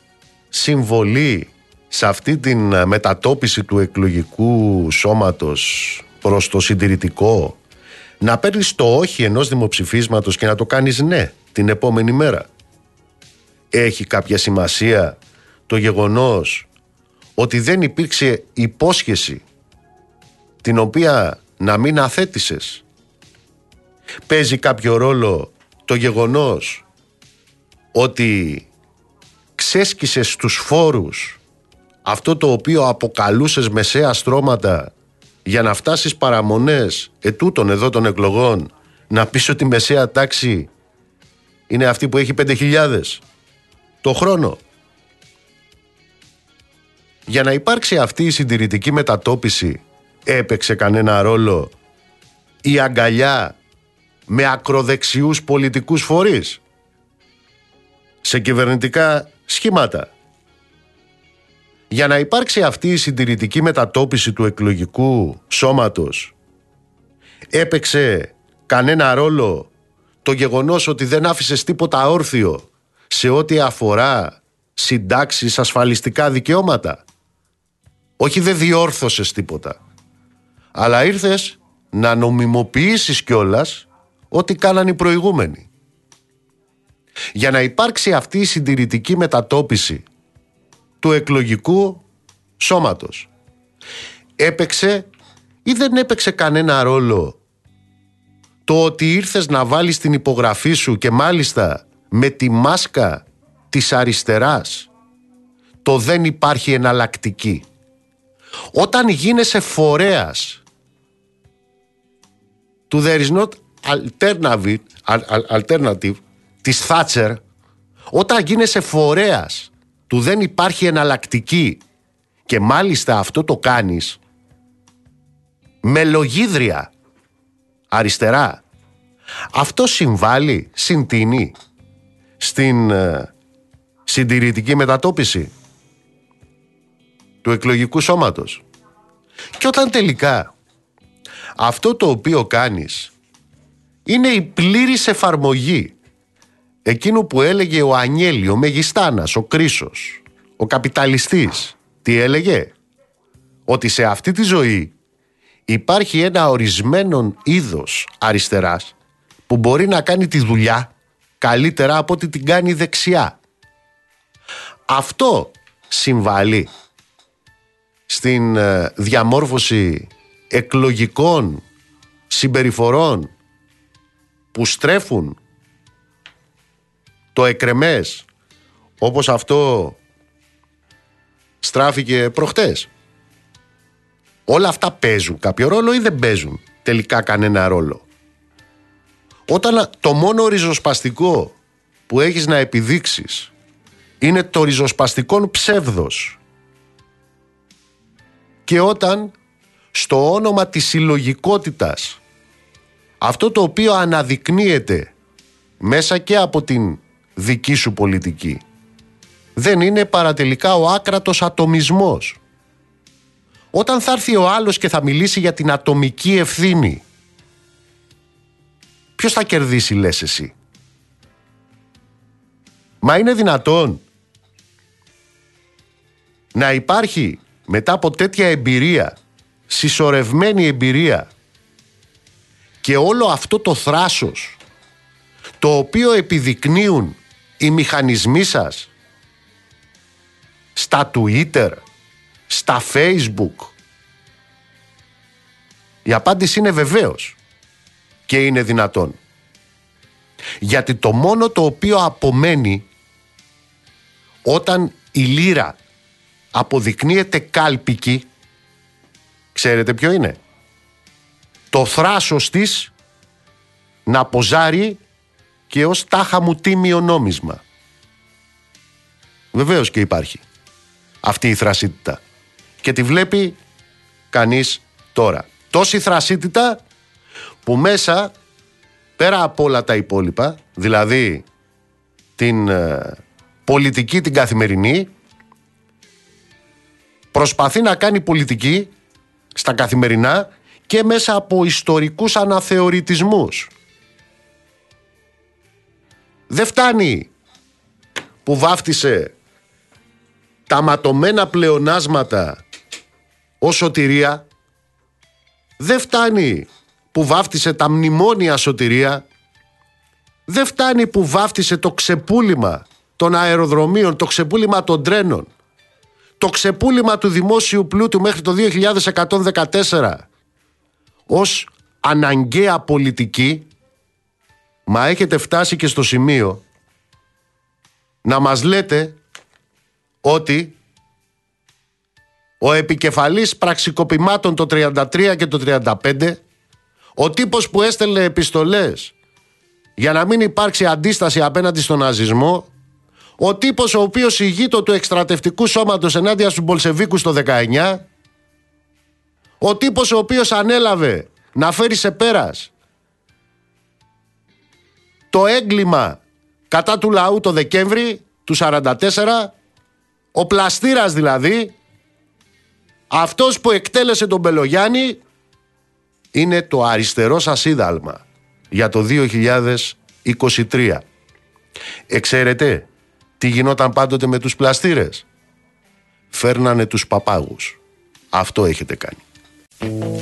συμβολή σε αυτή την μετατόπιση του εκλογικού σώματος προς το συντηρητικό να παίρνει το όχι ενός δημοψηφίσματος και να το κάνεις ναι την επόμενη μέρα. Έχει κάποια σημασία το γεγονός ότι δεν υπήρξε υπόσχεση την οποία να μην αθέτησες. Παίζει κάποιο ρόλο το γεγονός ότι ξέσκισες στους φόρους αυτό το οποίο αποκαλούσες μεσαία στρώματα για να φτάσεις παραμονές ετούτων εδώ των εκλογών να πεις ότι η μεσαία τάξη είναι αυτή που έχει 5.000 το χρόνο. Για να υπάρξει αυτή η συντηρητική μετατόπιση έπαιξε κανένα ρόλο η αγκαλιά με ακροδεξιούς πολιτικούς φορείς σε κυβερνητικά σχήματα. Για να υπάρξει αυτή η συντηρητική μετατόπιση του εκλογικού σώματος έπαιξε κανένα ρόλο το γεγονός ότι δεν άφησες τίποτα όρθιο σε ό,τι αφορά συντάξεις ασφαλιστικά δικαιώματα. Όχι δεν διόρθωσες τίποτα. Αλλά ήρθες να νομιμοποιήσεις κιόλας ό,τι κάναν οι προηγούμενοι. Για να υπάρξει αυτή η συντηρητική μετατόπιση του εκλογικού σώματος. Έπαιξε ή δεν έπαιξε κανένα ρόλο το ότι ήρθες να βάλεις την υπογραφή σου και μάλιστα με τη μάσκα της αριστεράς το δεν υπάρχει εναλλακτική. Όταν γίνεσαι φορέας του there is not alternative, alternative της Thatcher όταν γίνεσαι φορέας του δεν υπάρχει εναλλακτική και μάλιστα αυτό το κάνεις με λογίδρια αριστερά αυτό συμβάλλει, συντείνει στην ε, συντηρητική μετατόπιση του εκλογικού σώματος. Και όταν τελικά αυτό το οποίο κάνεις είναι η πλήρης εφαρμογή εκείνου που έλεγε ο Ανιέλη, ο Μεγιστάνας, ο Κρίσος, ο καπιταλιστής. Τι έλεγε; Ότι σε αυτή τη ζωή υπάρχει ένα ορισμένο είδος αριστεράς που μπορεί να κάνει τη δουλειά καλύτερα από ό,τι την κάνει δεξιά. Αυτό συμβάλλει στην ε, διαμόρφωση εκλογικών συμπεριφορών που στρέφουν το εκρεμές όπως αυτό στράφηκε προχτές. Όλα αυτά παίζουν κάποιο ρόλο ή δεν παίζουν τελικά κανένα ρόλο; Όταν το μόνο ριζοσπαστικό που έχεις να επιδείξεις είναι το ριζοσπαστικό ψεύδος και όταν στο όνομα της συλλογικότητας, αυτό το οποίο αναδεικνύεται μέσα και από την δική σου πολιτική δεν είναι παρατελικά ο άκρατος ατομισμός. Όταν θα έρθει ο άλλος και θα μιλήσει για την ατομική ευθύνη ποιος θα κερδίσει λες εσύ; Μα είναι δυνατόν να υπάρχει μετά από τέτοια εμπειρία, συσσωρευμένη εμπειρία και όλο αυτό το θράσος το οποίο επιδεικνύουν οι μηχανισμοί σας στα Twitter, στα Facebook. Η απάντηση είναι βεβαίως και είναι δυνατόν. Γιατί το μόνο το οποίο απομένει όταν η λύρα αποδεικνύεται κάλπικη, ξέρετε ποιο είναι; Το θράσος της να ποζάρει και ως τάχα μου τίμιο νόμισμα. Βεβαίως και υπάρχει αυτή η θρασίτητα. Και τη βλέπει κανείς τώρα. Τόση θρασίτητα που μέσα πέρα από όλα τα υπόλοιπα, δηλαδή την ε, πολιτική την καθημερινή, προσπαθεί να κάνει πολιτική στα καθημερινά και μέσα από ιστορικούς αναθεωρητισμούς. Δεν φτάνει που βάφτισε τα ματωμένα πλεονάσματα ως σωτηρία. Δεν φτάνει που βάφτισε τα μνημόνια σωτηρία. Δεν φτάνει που βάφτισε το ξεπούλημα των αεροδρομίων, το ξεπούλημα των τρένων, το ξεπούλημα του δημόσιου πλούτου μέχρι το 2114 ως αναγκαία πολιτική Μα έχετε φτάσει και στο σημείο να μας λέτε ότι ο επικεφαλής πραξικοπημάτων το 33 και το 35 ο τύπος που έστελνε επιστολές για να μην υπάρξει αντίσταση απέναντι στον ναζισμό ο τύπος ο οποίος ηγείτο του εκστρατευτικού σώματος ενάντια στους Μπολσεβίκους το 19 ο τύπος ο οποίος ανέλαβε να φέρει σε πέρας το έγκλημα κατά του λαού το Δεκέμβρη του 44 ο πλαστήρας δηλαδή αυτός που εκτέλεσε τον Πελογιάννη είναι το αριστερό σας είδαλμα για το 2023. Εξαίρετε τι γινόταν πάντοτε με τους πλαστήρες. Φέρνανε τους παπάγους. Αυτό έχετε κάνει. Κάτι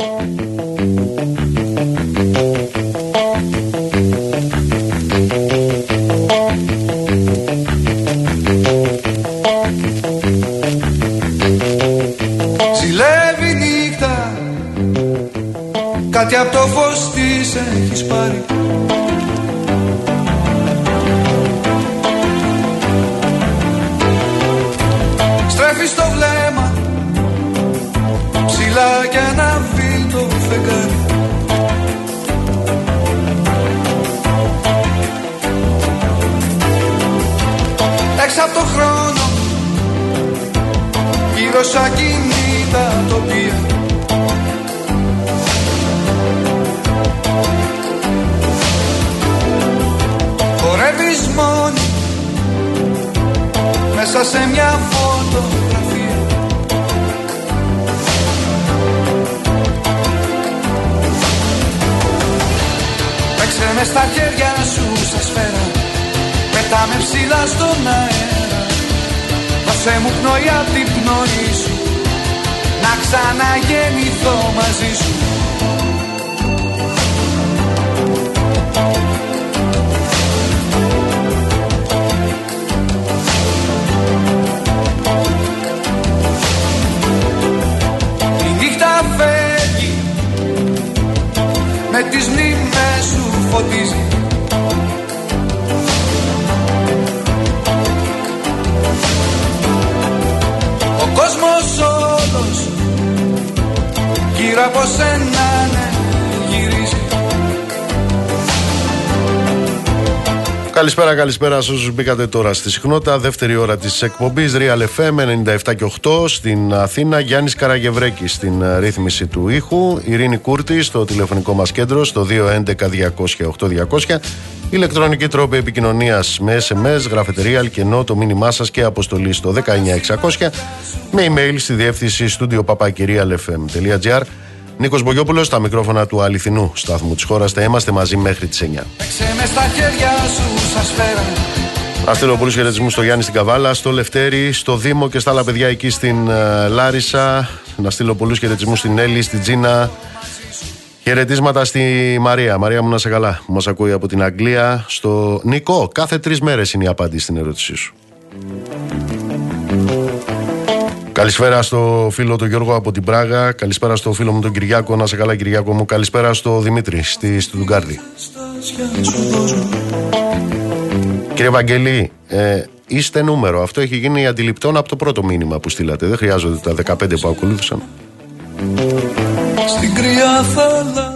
από το φως της έχεις πάρει χρόνο. Γύρω σαν κινήτα τοπία. Χορεύεις μόνη μέσα σε μια φωτογραφία. Παίξε με στα χέρια σου σε σφαίρα. Πετάμε ψηλά στον αέρα Δώσε μου πνοή απ' την πνοή σου Να ξαναγεννηθώ μαζί σου. Με τις μνήμες σου φωτίζει γύρω από σένα ναι, γυρίζει Καλησπέρα, καλησπέρα σε όσους μπήκατε τώρα στη συχνότητα. Δεύτερη ώρα της εκπομπής Real FM 97 και 8 στην Αθήνα. Γιάννης Καραγευρέκη στην ε, ρύθμιση του ήχου. Ειρήνη Κούρτη στο τηλεφωνικό μας κέντρο στο 211-200-8200. Ηλεκτρονική τρόπη επικοινωνίας με SMS, γραφετερία, αλκενό, το μήνυμά σας και αποστολή στο 19600 με email στη διεύθυνση studio papakirialfm.gr. Νίκος Μπογιόπουλος στα μικρόφωνα του αληθινού σταθμού της χώρας. Θα είμαστε μαζί μέχρι τις 9. Να στείλω πολλού χαιρετισμού στο Γιάννη στην Καβάλα, στο Λευτέρη, στο Δήμο και στα άλλα παιδιά εκεί στην uh, Λάρισα. Να στείλω πολλού χαιρετισμού στην Έλλη, στην Τζίνα Χαιρετίσματα στη Μαρία. Μαρία μου να σε καλά. Μας ακούει από την Αγγλία. Στο Νικό, κάθε τρεις μέρες είναι η απάντηση στην ερώτησή σου. Καλησπέρα στο φίλο του Γιώργο από την Πράγα. Καλησπέρα στο φίλο μου τον Κυριάκο. Να σε καλά, Κυριάκο μου. Καλησπέρα στο Δημήτρη στη Στουτγκάρδη. Κύριε Βαγγελή, ε, είστε νούμερο. Αυτό έχει γίνει αντιληπτό από το πρώτο μήνυμα που στείλατε. Δεν χρειάζονται τα 15 που ακολούθησαν. Στην κρυά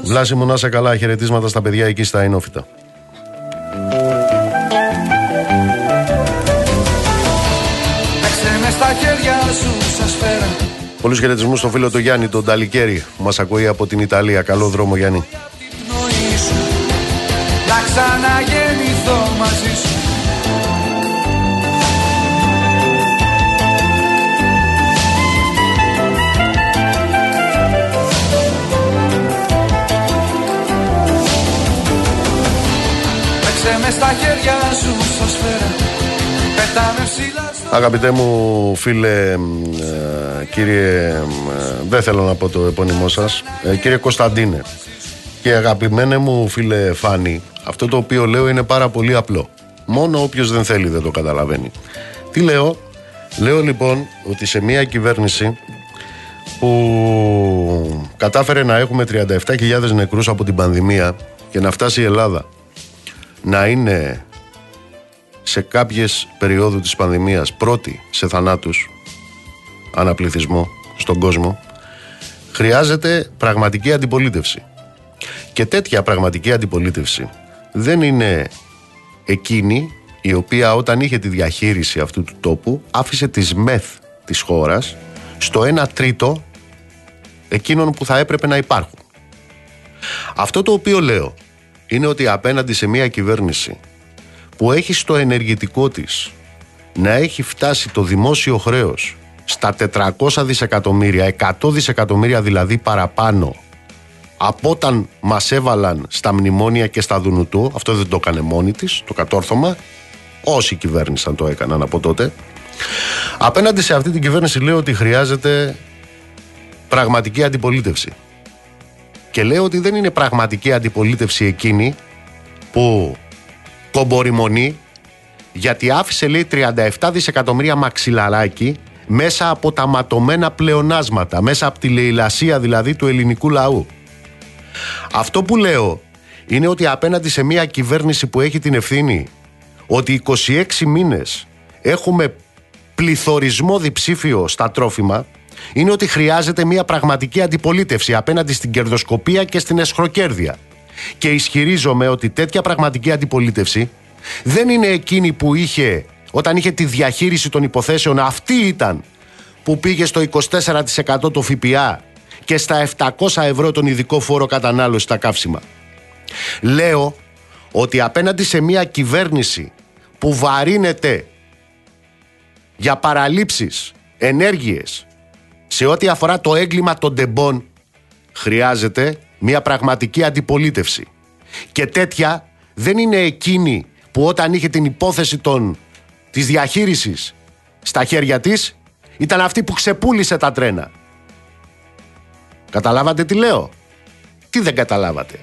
Βλάση μου να σε καλά, χαιρετίσματα στα παιδιά εκεί στα Ινόφυτα. Πολλούς χαιρετισμούς στο φίλο του Γιάννη, τον Ταλικέρη, που μας ακούει από την Ιταλία. Καλό δρόμο, Γιάννη. Να ξαναγεννηθώ μαζί σου στα χέρια σου στο σφαίρα Πετάμε ψηλά στο... Αγαπητέ μου φίλε, ε, κύριε, ε, δεν θέλω να πω το επώνυμό σας, ε, κύριε Κωνσταντίνε και αγαπημένε μου φίλε Φάνη, αυτό το οποίο λέω είναι πάρα πολύ απλό. Μόνο όποιος δεν θέλει δεν το καταλαβαίνει. Τι λέω, λέω λοιπόν ότι σε μια κυβέρνηση που κατάφερε να έχουμε 37.000 νεκρούς από την πανδημία και να φτάσει η Ελλάδα να είναι σε κάποιες περιόδου της πανδημίας πρώτη σε θανάτους αναπληθισμό στον κόσμο χρειάζεται πραγματική αντιπολίτευση και τέτοια πραγματική αντιπολίτευση δεν είναι εκείνη η οποία όταν είχε τη διαχείριση αυτού του τόπου άφησε τις μεθ της χώρας στο 1 τρίτο εκείνων που θα έπρεπε να υπάρχουν. Αυτό το οποίο λέω είναι ότι απέναντι σε μια κυβέρνηση που έχει στο ενεργητικό της να έχει φτάσει το δημόσιο χρέος στα 400 δισεκατομμύρια, 100 δισεκατομμύρια δηλαδή παραπάνω από όταν μας έβαλαν στα μνημόνια και στα Δουνουτού, αυτό δεν το έκανε μόνη της, το κατόρθωμα, όσοι κυβέρνησαν το έκαναν από τότε. Απέναντι σε αυτή την κυβέρνηση λέω ότι χρειάζεται πραγματική αντιπολίτευση. Και λέω ότι δεν είναι πραγματική αντιπολίτευση εκείνη που κομπορημονεί γιατί άφησε λέει 37 δισεκατομμύρια μαξιλαράκι μέσα από τα ματωμένα πλεονάσματα, μέσα από τη λαιλασία δηλαδή του ελληνικού λαού. Αυτό που λέω είναι ότι απέναντι σε μια κυβέρνηση που έχει την ευθύνη ότι 26 μήνες έχουμε πληθωρισμό διψήφιο στα τρόφιμα είναι ότι χρειάζεται μια πραγματική αντιπολίτευση απέναντι στην κερδοσκοπία και στην εσχροκέρδεια. Και ισχυρίζομαι ότι τέτοια πραγματική αντιπολίτευση δεν είναι εκείνη που είχε όταν είχε τη διαχείριση των υποθέσεων αυτή ήταν που πήγε στο 24% το ΦΠΑ και στα 700 ευρώ τον ειδικό φόρο κατανάλωσης στα καύσιμα. Λέω ότι απέναντι σε μια κυβέρνηση που βαρύνεται για παραλήψεις, ενέργειες, σε ό,τι αφορά το έγκλημα των τεμπών χρειάζεται μια πραγματική αντιπολίτευση. Και τέτοια δεν είναι εκείνη που όταν είχε την υπόθεση των, της διαχείρισης στα χέρια της ήταν αυτή που ξεπούλησε τα τρένα. Καταλάβατε τι λέω; Τι δεν καταλάβατε;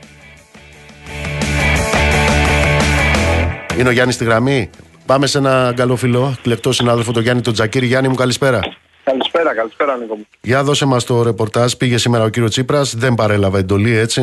Είναι ο Γιάννης στη γραμμή. Πάμε σε ένα καλό φιλό, κλεκτό συνάδελφο, τον Γιάννη τον Τζακίρη. Γιάννη μου, καλησπέρα. Καλησπέρα, καλησπέρα Νίκο μου. Για δώσε μας το ρεπορτάζ. Πήγε σήμερα ο κύριο Τσίπρας, δεν παρέλαβε εντολή έτσι;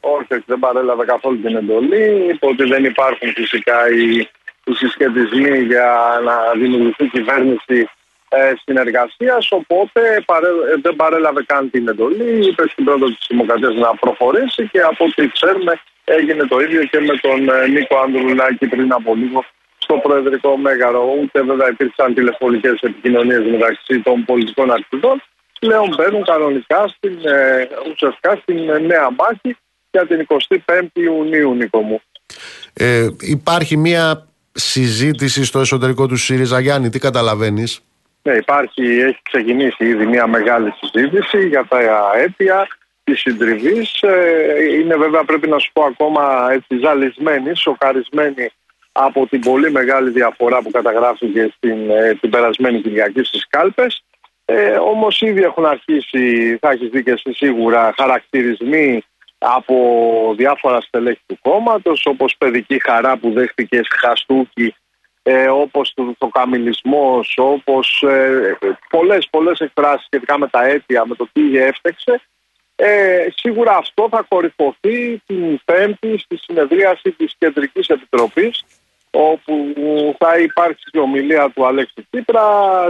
Όχι, όχι, δεν παρέλαβε καθόλου την εντολή. Είπε ότι δεν υπάρχουν φυσικά οι, οι συσχετισμοί για να δημιουργηθεί κυβέρνηση ε, συνεργασία. Οπότε παρέ, ε, δεν παρέλαβε καν την εντολή. Είπε στην πρόεδρο της Δημοκρατίας να προχωρήσει και από ό,τι ξέρουμε έγινε το ίδιο και με τον ε, Νίκο Ανδρουλάκη πριν από λίγο στο Προεδρικό Μέγαρο. Ούτε βέβαια υπήρξαν τηλεφωνικές επικοινωνίες μεταξύ των πολιτικών ακτιβών. Πλέον μπαίνουν κανονικά στην, ε, ουσιαστικά στην ε, νέα μάχη για την 25η Ιουνίου, Νίκο μου. Ε, υπάρχει μια συζήτηση στο εσωτερικό του ΣΥΡΙΖΑ Γιάννη, τι καταλαβαίνεις; Ναι, υπάρχει, έχει ξεκινήσει ήδη μια μεγάλη συζήτηση για τα αίτια της συντριβής. Ε, είναι βέβαια πρέπει να σου πω ακόμα έτσι ζαλισμένη, σοκαρισμένη από την πολύ μεγάλη διαφορά που καταγράφηκε στην, ε, την περασμένη Κυριακή στις κάλπες. Ε, όμως ήδη έχουν αρχίσει, θα έχεις δει και εσύ σίγουρα, χαρακτηρισμοί από διάφορα στελέχη του κόμματος όπως παιδική χαρά που δέχτηκε Χαστούκη ε, όπως το, το καμιλισμός, όπως ε, πολλές, πολλές εκφράσεις σχετικά με τα αίτια, με το τι έφτεξε. Ε, σίγουρα αυτό θα κορυφωθεί την Πέμπτη στη συνεδρίαση της Κεντρικής Επιτροπής όπου θα υπάρξει η ομιλία του Αλέξη Τσίπρα.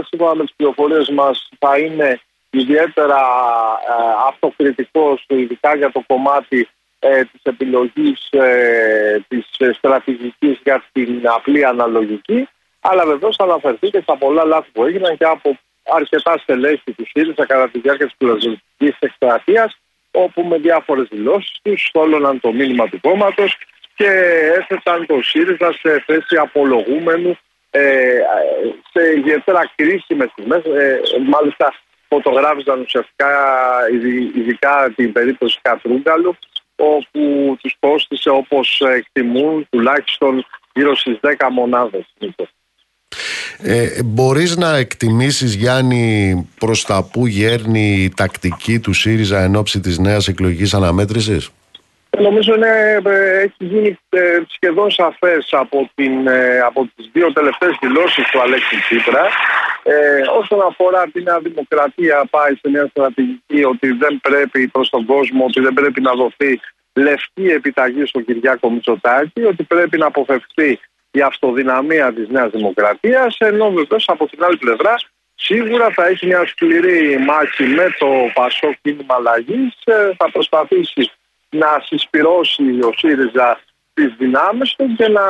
Σύμφωνα με τις πληροφορίες μας θα είναι ιδιαίτερα ε, αυτοκριτικός ειδικά για το κομμάτι ε, της επιλογής ε, της στρατηγικής για την απλή αναλογική αλλά βεβαίως θα αναφερθεί και στα πολλά λάθη που έγιναν και από αρκετά στελέχη του ΣΥΡΙΖΑ κατά τη διάρκεια της πλασματικής εκστρατείας όπου με διάφορες δηλώσεις τους στόλωναν το μήνυμα του κόμματος και έθεσαν το ΣΥΡΙΖΑ σε θέση απολογούμενου ε, σε ιδιαίτερα κρίσιμες στιγμές. Ε, μάλιστα, φωτογράφησαν ουσιαστικά ειδικά την περίπτωση Κατρούγκαλου όπου τους κόστησε όπως εκτιμούν τουλάχιστον γύρω στις 10 μονάδες. Ε, μπορείς να εκτιμήσεις Γιάννη προς τα που γέρνει η τακτική του ΣΥΡΙΖΑ εν ώψη της νέας εκλογικής αναμέτρησης; Νομίζω είναι, ε, έχει γίνει ε, σχεδόν σαφές από, την, ε, από τις δύο τελευταίες δηλώσεις του Αλέξη Τσίπρα. Ε, όσον αφορά την Νέα Δημοκρατία πάει σε μια στρατηγική ότι δεν πρέπει προς τον κόσμο, ότι δεν πρέπει να δοθεί λευκή επιταγή στον Κυριάκο Μητσοτάκη, ότι πρέπει να αποφευθεί η αυτοδυναμία της Νέας Δημοκρατίας, ενώ βεβαίως από την άλλη πλευρά σίγουρα θα έχει μια σκληρή μάχη με το Πασό Κίνημα Αλλαγής, θα προσπαθήσει να συσπυρώσει ο ΣΥΡΙΖΑ τις δυνάμεις του και να,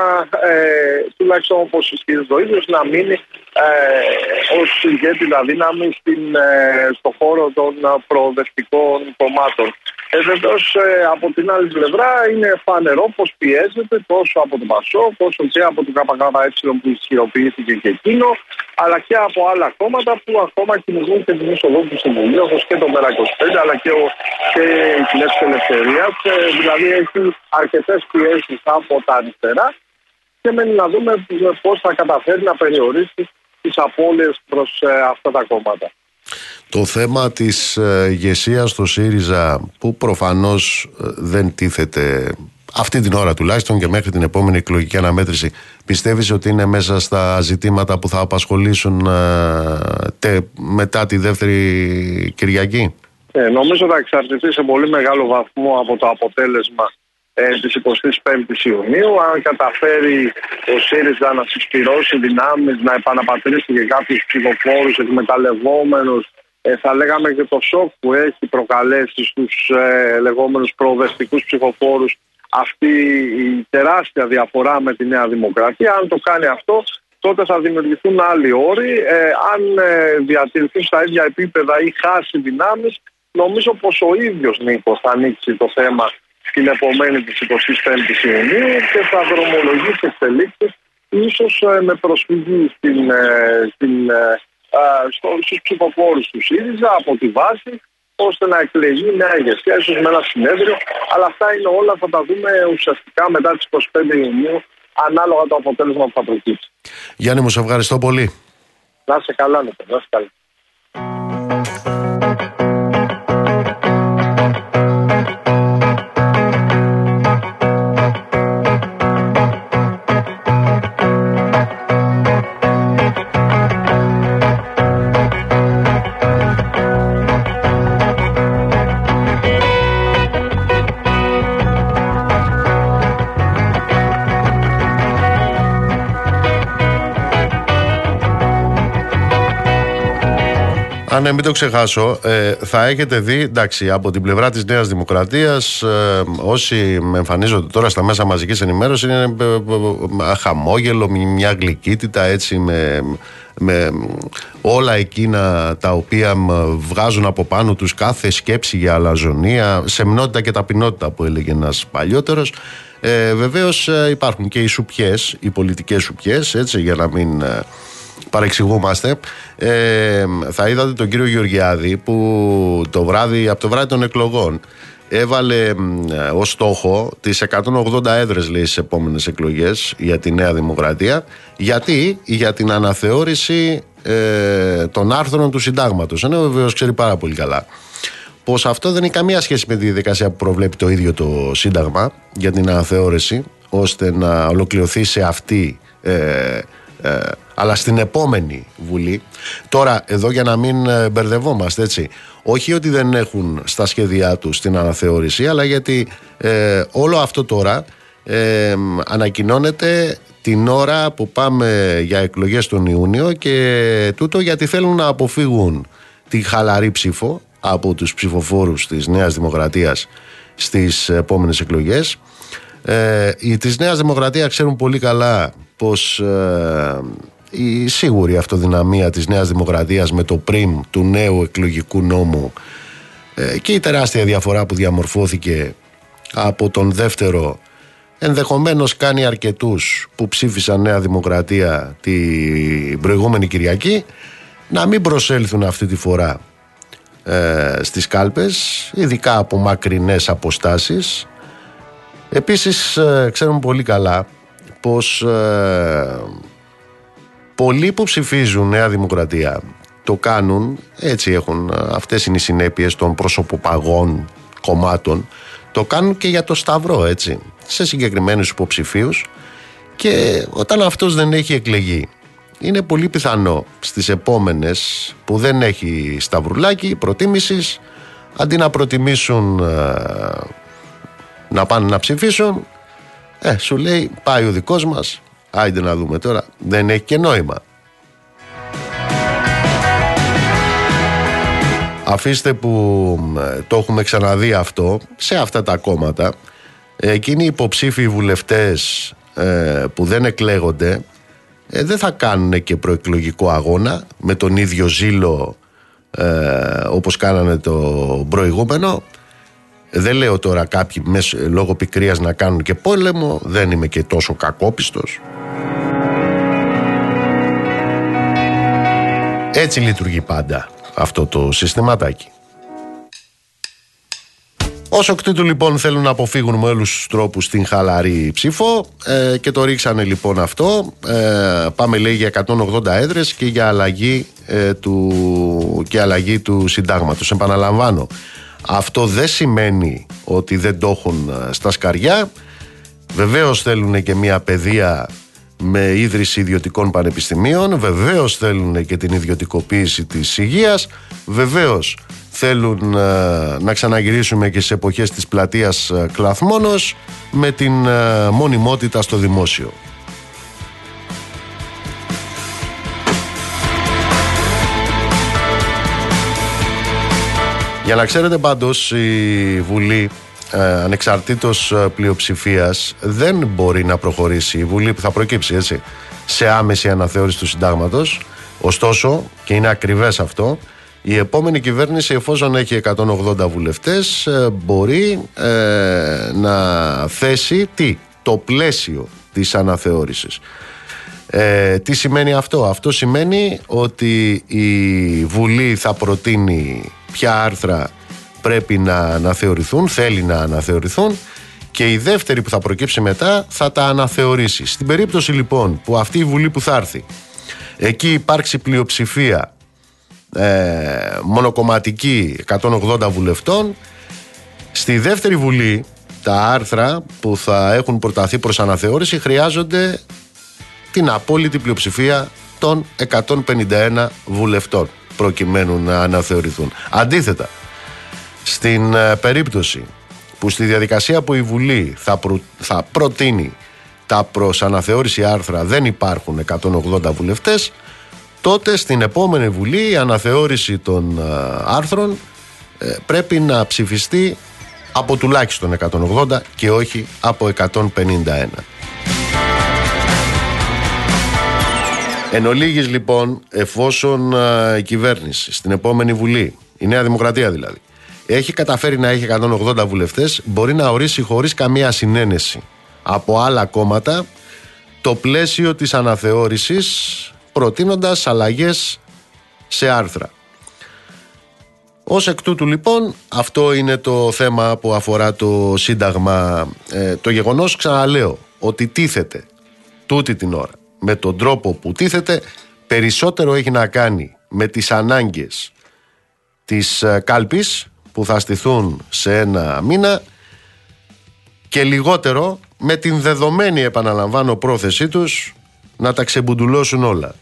ε, τουλάχιστον όπως ισχυρίζεται ο ίδιος, να μείνει ε, ως ηγέτητα δύναμη στην, ε, στο χώρο των προοδευτικών κομμάτων. Ε, Βεβαίω, ε, από την άλλη πλευρά είναι φανερό πω πιέζεται τόσο από τον Πασό, όσο και από τον ΚΚΕ που ισχυροποιήθηκε και εκείνο, αλλά και από άλλα κόμματα που ακόμα κυνηγούν και την είσοδο του Συμβουλίου, όπως και το ΜΕΡΑ25, αλλά και, ο, και η Κινέζικη Ελευθερία. Ε, δηλαδή, έχει αρκετές πιέσεις από τα αριστερά και μένει να δούμε πώς θα καταφέρει να περιορίσει τις απώλειες προς ε, αυτά τα κόμματα. Το θέμα της ε, ηγεσίας στο ΣΥΡΙΖΑ που προφανώς ε, δεν τίθεται αυτή την ώρα τουλάχιστον και μέχρι την επόμενη εκλογική αναμέτρηση πιστεύεις ότι είναι μέσα στα ζητήματα που θα απασχολήσουν τε, μετά τη δεύτερη Κυριακή; Ε, νομίζω θα εξαρτηθεί σε πολύ μεγάλο βαθμό από το αποτέλεσμα ε, της 25ης Ιουνίου. Αν καταφέρει ο ΣΥΡΙΖΑ να συσπηρώσει δυνάμεις, να επαναπατρίσει και κάποιους ψηφοφόρους εκμεταλλευόμενους ε, θα λέγαμε και το σοκ που έχει προκαλέσει στους ε, λεγόμενους προοδευτικούς ψηφοφόρους αυτή η τεράστια διαφορά με τη Νέα Δημοκρατία. Αν το κάνει αυτό, τότε θα δημιουργηθούν άλλοι όροι. Ε, αν ε, διατηρηθούν στα ίδια επίπεδα ή χάσει δυνάμεις, νομίζω πως ο ίδιος Νίκος θα ανοίξει το θέμα την επομένη της 25ης Ιουνίου και θα δρομολογήσει εξελίξεις ίσως ε, με προσφυγή στην, ε, στην, ε, στο, στους ψηφοφόρους του ΣΥΡΙΖΑ από τη βάση ώστε να εκλεγεί νέα ηγεσία, ίσως με ένα συνέδριο. Αλλά αυτά είναι όλα, θα τα δούμε ουσιαστικά μετά τις 25 Ιουνίου, ανάλογα το αποτέλεσμα που θα προκύψει. Γιάννη, μου σε ευχαριστώ πολύ. Να είσαι καλά, Νίκο. Να είσαι καλά. Αν ναι, μην το ξεχάσω, ε, θα έχετε δει, εντάξει, από την πλευρά της Νέας Δημοκρατίας, ε, όσοι εμφανίζονται τώρα στα μέσα μαζικής ενημέρωσης, είναι ε, ε, χαμόγελο, μια γλυκύτητα, έτσι, με, με όλα εκείνα τα οποία βγάζουν από πάνω τους κάθε σκέψη για αλαζονία, σεμνότητα και ταπεινότητα που έλεγε ένας παλιότερος. Ε, βεβαίως υπάρχουν και οι σουπιές, οι πολιτικές σουπιές, έτσι, για να μην παρεξηγούμαστε. Ε, θα είδατε τον κύριο Γεωργιάδη που το βράδυ, από το βράδυ των εκλογών έβαλε ε, ως στόχο τις 180 έδρες λέει στις επόμενες εκλογές για τη Νέα Δημοκρατία γιατί; Για την αναθεώρηση ε, των άρθρων του συντάγματος ενώ βεβαίως ξέρει πάρα πολύ καλά πως αυτό δεν έχει καμία σχέση με τη διαδικασία που προβλέπει το ίδιο το Σύνταγμα για την αναθεώρηση ώστε να ολοκληρωθεί σε αυτή ε, ε, αλλά στην επόμενη Βουλή. Τώρα, εδώ για να μην ε, μπερδευόμαστε, έτσι. Όχι ότι δεν έχουν στα σχέδιά τους την αναθεώρηση, αλλά γιατί ε, όλο αυτό τώρα ε, ανακοινώνεται την ώρα που πάμε για εκλογές τον Ιούνιο και τούτο γιατί θέλουν να αποφύγουν τη χαλαρή ψήφο από τους ψηφοφόρους της Νέας Δημοκρατίας στις επόμενες εκλογές. Ε, οι της Νέας Δημοκρατίας ξέρουν πολύ καλά πως ε, η σίγουρη αυτοδυναμία της Νέας Δημοκρατίας με το πριμ του νέου εκλογικού νόμου ε, και η τεράστια διαφορά που διαμορφώθηκε από τον δεύτερο ενδεχομένως κάνει αρκετούς που ψήφισαν Νέα Δημοκρατία την προηγούμενη Κυριακή να μην προσέλθουν αυτή τη φορά ε, στις κάλπες ειδικά από μακρινές αποστάσεις. Επίσης ε, ξέρουμε πολύ καλά πως ε, πολλοί που ψηφίζουν Νέα Δημοκρατία το κάνουν, έτσι έχουν, αυτές είναι οι συνέπειες των προσωποπαγών κομμάτων, το κάνουν και για το Σταυρό, έτσι, σε συγκεκριμένους υποψηφίους και όταν αυτός δεν έχει εκλεγεί είναι πολύ πιθανό στις επόμενες που δεν έχει σταυρουλάκι προτίμησης αντί να προτιμήσουν ε, να πάνε να ψηφίσουν ε, σου λέει πάει ο δικός μας Άιντε να δούμε τώρα. Δεν έχει και νόημα. Αφήστε που το έχουμε ξαναδεί αυτό σε αυτά τα κόμματα. Εκείνοι οι υποψήφιοι βουλευτές ε, που δεν εκλέγονται ε, δεν θα κάνουν και προεκλογικό αγώνα με τον ίδιο ζήλο ε, όπως κάνανε το προηγούμενο. Δεν λέω τώρα κάποιοι λόγω πικρίας να κάνουν και πόλεμο, δεν είμαι και τόσο κακόπιστος. Έτσι λειτουργεί πάντα αυτό το συστηματάκι. Όσο εκ τούτου λοιπόν θέλουν να αποφύγουν με όλους τους τρόπους την χαλαρή ψήφο ε, και το ρίξανε λοιπόν αυτό. Ε, πάμε λέει για 180 έδρες και για αλλαγή, ε, του, και αλλαγή του συντάγματος. Επαναλαμβάνω, αυτό δεν σημαίνει ότι δεν το έχουν ε, στα σκαριά. Βεβαίως θέλουν και μια παιδεία με ίδρυση ιδιωτικών πανεπιστημίων, βεβαίως θέλουν και την ιδιωτικοποίηση της υγείας, βεβαίως θέλουν ε, να ξαναγυρίσουμε και σε εποχές της πλατείας ε, Κλαθμόνος με την ε, μονιμότητα στο δημόσιο. Για να ξέρετε πάντως η Βουλή ε, ανεξαρτήτως ε, πλειοψηφίας δεν μπορεί να προχωρήσει. Η Βουλή που θα προκύψει έτσι σε άμεση αναθεώρηση του συντάγματος. Ωστόσο και είναι ακριβές αυτό η επόμενη κυβέρνηση εφόσον έχει 180 βουλευτές ε, μπορεί να θέσει τι, το πλαίσιο της αναθεώρησης. Ε, τι σημαίνει αυτό; Αυτό σημαίνει ότι η Βουλή θα προτείνει ποια άρθρα πρέπει να αναθεωρηθούν, θέλει να αναθεωρηθούν και η δεύτερη που θα προκύψει μετά θα τα αναθεωρήσει. Στην περίπτωση λοιπόν που αυτή η Βουλή που θα έρθει εκεί υπάρξει πλειοψηφία ε, μονοκομματική 180 βουλευτών στη δεύτερη Βουλή τα άρθρα που θα έχουν προταθεί προς αναθεώρηση χρειάζονται την απόλυτη πλειοψηφία των 151 βουλευτών προκειμένου να αναθεωρηθούν. Αντίθετα, στην ε, περίπτωση που στη διαδικασία που η Βουλή θα, θα προτείνει τα προς αναθεώρηση άρθρα δεν υπάρχουν 180 βουλευτές τότε στην επόμενη Βουλή η αναθεώρηση των ε, άρθρων ε, πρέπει να ψηφιστεί από τουλάχιστον 180 και όχι από 151. Εν ολίγης, λοιπόν, εφόσον η κυβέρνηση στην επόμενη Βουλή, η Νέα Δημοκρατία δηλαδή, έχει καταφέρει να έχει 180 βουλευτές μπορεί να ορίσει χωρίς καμία συνένεση από άλλα κόμματα το πλαίσιο της αναθεώρησης προτείνοντας αλλαγές σε άρθρα. Ως εκ τούτου λοιπόν αυτό είναι το θέμα που αφορά το Σύνταγμα. Ε, το γεγονός ξαναλέω ότι τίθεται τούτη την ώρα με τον τρόπο που τίθεται περισσότερο έχει να κάνει με τις ανάγκες της ε, κάλπης που θα στηθούν σε ένα μήνα και λιγότερο με την δεδομένη επαναλαμβάνω πρόθεσή τους να τα ξεμπουντουλώσουν όλα.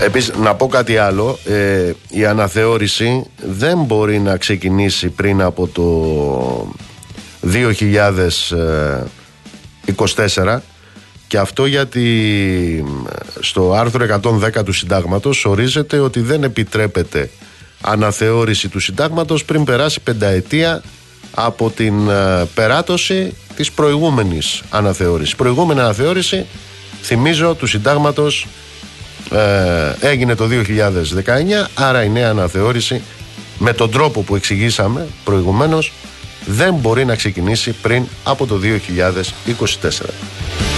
Επίσης να πω κάτι άλλο ε, Η αναθεώρηση δεν μπορεί να ξεκινήσει πριν από το 2024 και αυτό γιατί στο άρθρο 110 του συντάγματος ορίζεται ότι δεν επιτρέπεται αναθεώρηση του συντάγματος πριν περάσει πενταετία από την ε, περάτωση της προηγούμενης αναθεώρησης. Προηγούμενη αναθεώρηση, θυμίζω, του συντάγματος ε, έγινε το 2019 άρα η νέα αναθεώρηση με τον τρόπο που εξηγήσαμε προηγουμένως δεν μπορεί να ξεκινήσει πριν από το 2024.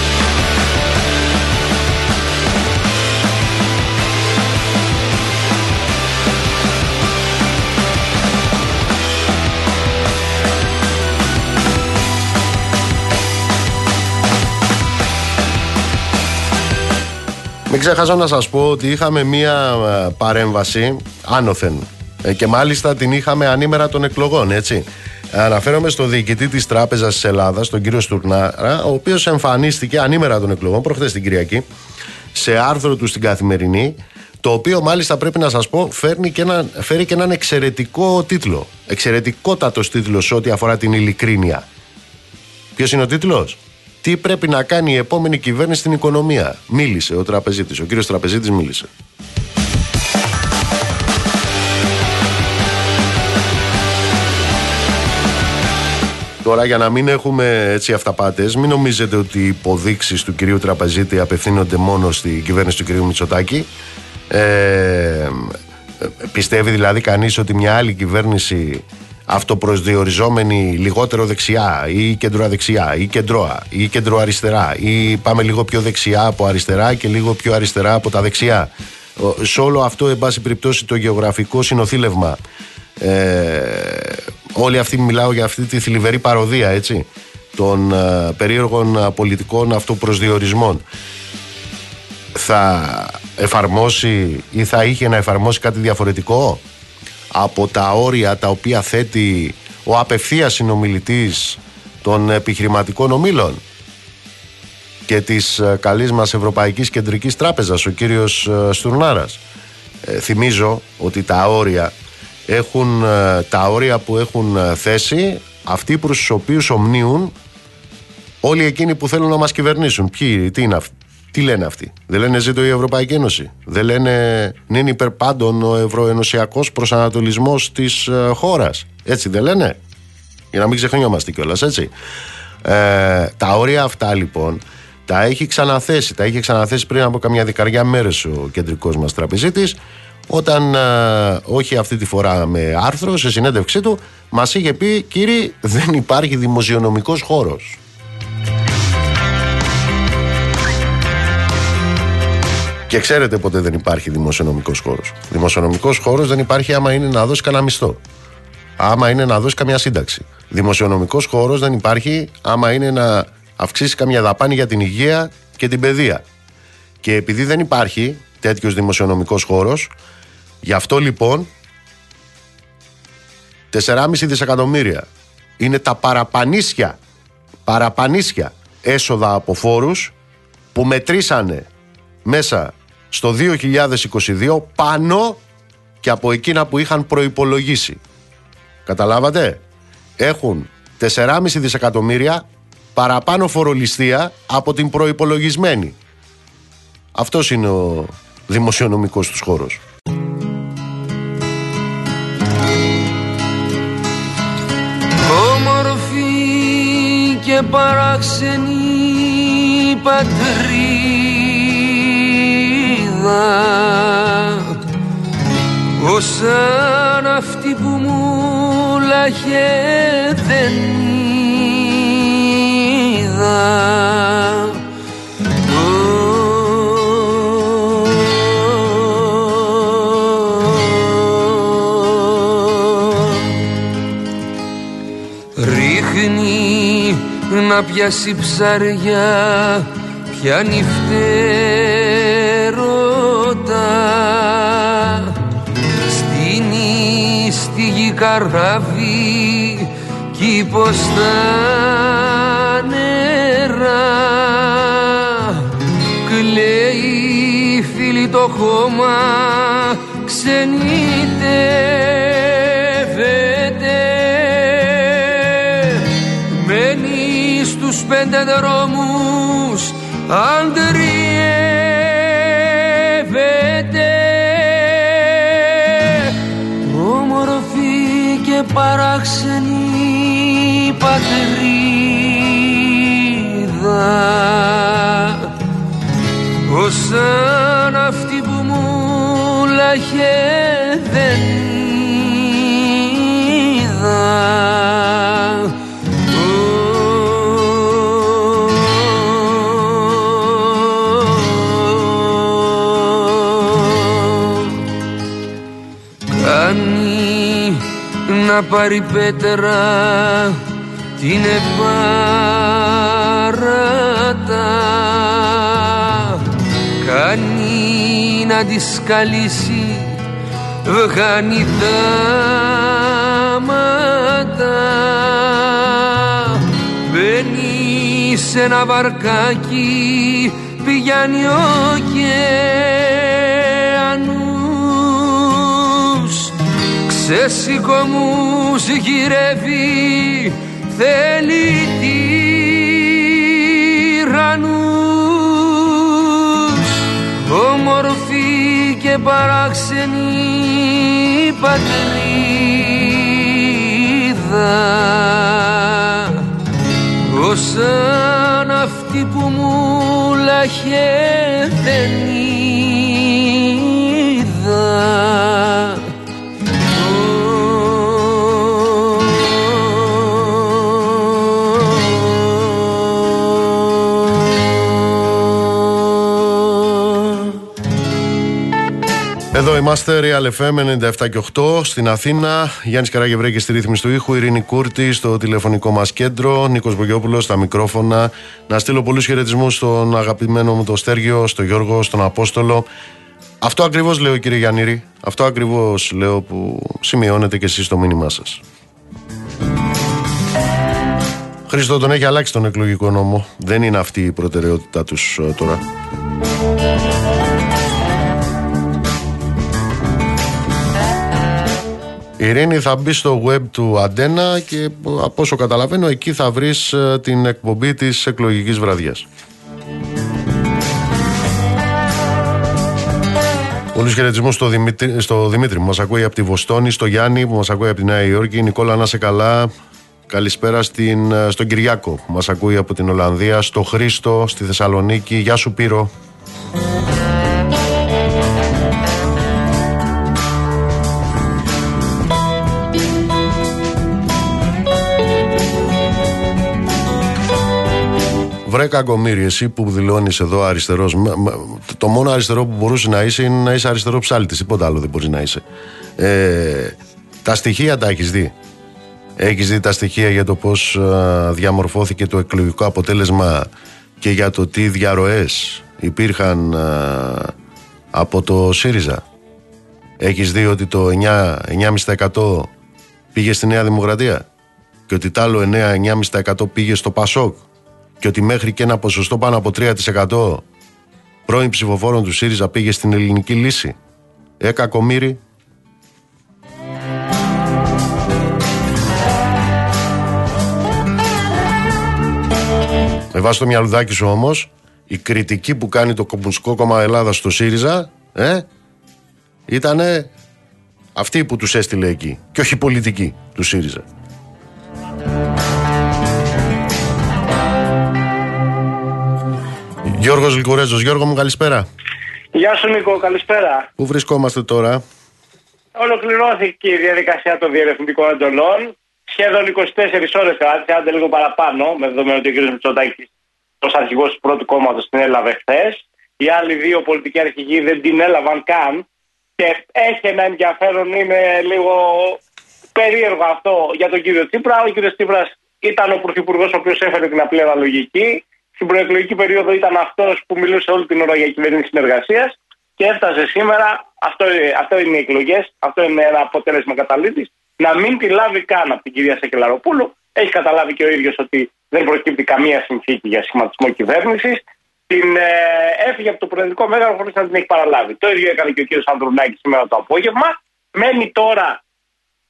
Μην ξεχάσω να σας πω ότι είχαμε μία ε, παρέμβαση άνωθεν ε, και μάλιστα την είχαμε ανήμερα των εκλογών, έτσι. Αναφέρομαι στο διοικητή της Τράπεζας της Ελλάδας, τον κύριο Στουρνάρα, ο οποίος εμφανίστηκε ανήμερα των εκλογών, προχθές την Κυριακή, σε άρθρο του στην Καθημερινή, το οποίο μάλιστα πρέπει να σας πω φέρνει και ένα, φέρει και έναν εξαιρετικό τίτλο. Εξαιρετικότατος τίτλος ό,τι αφορά την ειλικρίνεια. Ποιος είναι ο τίτλος; Τι πρέπει να κάνει η επόμενη κυβέρνηση στην οικονομία. Μίλησε ο τραπεζίτης, ο κύριος τραπεζίτης μίλησε. Τώρα για να μην έχουμε έτσι αυταπάτες, μην νομίζετε ότι οι υποδείξεις του κυρίου Τραπεζίτη απευθύνονται μόνο στην κυβέρνηση του κυρίου Μητσοτάκη. Ε, πιστεύει δηλαδή κανείς ότι μια άλλη κυβέρνηση αυτοπροσδιοριζόμενοι λιγότερο δεξιά ή κεντροαδεξιά ή κεντρώα ή κεντροαριστερά ή πάμε λίγο πιο δεξιά από αριστερά και λίγο πιο αριστερά από τα δεξιά. Σε όλο αυτό, εν πάση περιπτώσει, το γεωγραφικό συνοθήλευμα. Ε, όλοι αυτοί μιλάω για αυτή τη θλιβερή παροδία, έτσι, των ε, περίεργων πολιτικών αυτοπροσδιορισμών. Θα εφαρμόσει ή θα είχε να εφαρμόσει κάτι διαφορετικό; Από τα όρια τα οποία θέτει ο απευθείας συνομιλητής των επιχειρηματικών ομίλων και της ε, καλής μας Ευρωπαϊκής Κεντρικής Τράπεζας, ο κύριος ε, Στουρνάρας. Ε, θυμίζω ότι τα όρια, έχουν, τα όρια που έχουν θέσει αυτοί προς τους οποίους ομνίουν όλοι εκείνοι που θέλουν να μας κυβερνήσουν. Ποιοι, τι είναι αυτοί; Τι λένε αυτοί; Δεν λένε ζήτω η Ευρωπαϊκή Ένωση. Δεν λένε είναι υπερπάντων ο ευρωενωσιακός προσανατολισμός της ε, χώρας. Έτσι δεν λένε; Για να μην ξεχνιόμαστε κιόλας, έτσι. Ε, τα όρια αυτά λοιπόν τα έχει ξαναθέσει. Τα είχε ξαναθέσει πριν από καμιά δεκαριά μέρες ο κεντρικός μας τραπεζίτης όταν ε, όχι αυτή τη φορά με άρθρο σε συνέντευξή του μας είχε πει κύριοι δεν υπάρχει δημοσιονομικός χώρος Και ξέρετε ποτέ δεν υπάρχει δημοσιονομικός χώρος. Δημοσιονομικός χώρος δεν υπάρχει άμα είναι να δώσει κανένα μισθό. Άμα είναι να δώσει καμιά σύνταξη. Δημοσιονομικός χώρος δεν υπάρχει άμα είναι να αυξήσει καμιά δαπάνη για την υγεία και την παιδεία. Και επειδή δεν υπάρχει τέτοιος δημοσιονομικός χώρος, γι' αυτό λοιπόν 4,5 δισεκατομμύρια είναι τα παραπανίσια, παραπανίσια έσοδα από φόρους που μετρήσανε μέσα στο 2022 πάνω και από εκείνα που είχαν προϋπολογίσει. Καταλάβατε; Έχουν 4,5 δισεκατομμύρια παραπάνω φορολιστία από την προϋπολογισμένη. Αυτός είναι ο δημοσιονομικός τους χώρος. Όμορφη και παράξενη πατρίδα Ω σαν αυτή που μου λάχε δεν είδα. Ρίχνει να πιάσει ψαριά πιάνει φτερότα στη καράβι κήπος στα νερά. Κλαίει φίλη το χώμα ξενιτεύεται. Μένει στους πέντε δρόμους αντριεύεται παράξενη πατρίδα. Ως σαν αυτή που μου λάχε δεν είδα να πάρει πέτρα την επάρατα κάνει να τη σκαλίσει βγάνει μάτα. Μπαίνει σε ένα βαρκάκι πηγαίνει ο ωκεανούς ξεσηκωμούς γυρεύει θέλει τυραννούς. Όμορφη και παράξενη πατρίδα. Ως σαν αυτή που μου λάχε δεν είδα είμαστε, Real FM 97 και 8 στην Αθήνα. Γιάννης Καραγευρέκη στη ρύθμιση του ήχου, Ειρήνη Κούρτη στο τηλεφωνικό μας κέντρο, Νίκος Μπογιόπουλο στα μικρόφωνα. Να στείλω πολλούς χαιρετισμούς στον αγαπημένο μου το Στέργιο, στον Γιώργο, στον Απόστολο. Αυτό ακριβώς λέω, κύριε Γιάννηρη. Αυτό ακριβώς λέω που σημειώνετε και εσείς στο μήνυμά σας. Χρήστο τον έχει αλλάξει τον εκλογικό νόμο. Δεν είναι αυτή η προτεραιότητά τους τώρα. Η Ειρήνη θα μπεις στο web του Αντένα και από όσο καταλαβαίνω εκεί θα βρεις ε, την εκπομπή της εκλογικής βραδιάς. Πολλούς χαιρετισμούς στο Δημήτρη, στο Δημήτρη που μας ακούει από τη Βοστόνη, στο Γιάννη που μας ακούει από τη Νέα Υόρκη, Νικόλα να σε καλά. Καλησπέρα στην, ε, στον Κυριάκο που μας ακούει από την Ολλανδία, στο Χρήστο, στη Θεσσαλονίκη. Γεια σου Πύρο. Βρε κακομίρι, εσύ που δηλώνεις εδώ αριστερός. Το μόνο αριστερό που μπορούσε να είσαι είναι να είσαι αριστερό ψάλτης. Τίποτα άλλο δεν μπορείς να είσαι. Ε, τα στοιχεία τα έχεις δει; Έχεις δει τα στοιχεία για το πώς διαμορφώθηκε το εκλογικό αποτέλεσμα και για το τι διαρροές υπήρχαν από το ΣΥΡΙΖΑ; Έχεις δει ότι το 9,5% πήγε στη Νέα Δημοκρατία και ότι το άλλο 9,5% πήγε στο ΠΑΣΟΚ; Και ότι μέχρι και ένα ποσοστό πάνω από 3% πρώην ψηφοφόρων του ΣΥΡΙΖΑ πήγε στην ελληνική λύση. Ε, κακομύρι. Με βάση το μυαλουδάκι σου όμως, η κριτική που κάνει το Κομμουνιστικό Κόμμα Ελλάδας στο ΣΥΡΙΖΑ, ε, ήτανε αυτή που τους έστειλε εκεί και όχι η πολιτική του ΣΥΡΙΖΑ. Γιώργος Λικουρέζο. Γιώργο μου, καλησπέρα. Γεια σου Νίκο, καλησπέρα. Πού βρισκόμαστε τώρα, Ολοκληρώθηκε η διαδικασία των διερευνητικών εντολών. Σχεδόν 24 ώρες κράτησε, άντε λίγο παραπάνω, με δεδομένο ότι ο κ. Μητσοτάκης ω αρχηγός του πρώτου κόμματος την έλαβε χθες. Οι άλλοι δύο πολιτικοί αρχηγοί δεν την έλαβαν καν. Και έχει ένα ενδιαφέρον, είναι λίγο περίεργο αυτό για τον κύριο Τσίπρα. Ο κύριος Τσίπρας ήταν ο Πρωθυπουργός ο οποίος έφερε την απλή αναλογική. Στην προεκλογική περίοδο ήταν αυτός που μιλούσε όλη την ώρα για κυβέρνηση συνεργασίας και έφτασε σήμερα. Αυτό, αυτό είναι οι εκλογές, αυτό είναι ένα αποτέλεσμα καταλήτης. Να μην τη λάβει καν από την κυρία Σεκελαροπούλου. Έχει καταλάβει και ο ίδιος ότι δεν προκύπτει καμία συνθήκη για σχηματισμό κυβέρνησης. Την ε, έφυγε από το Προεδρικό Μέγαρο χωρίς να την έχει παραλάβει. Το ίδιο έκανε και ο κύριος Ανδρουνάκης σήμερα το απόγευμα. Μένει τώρα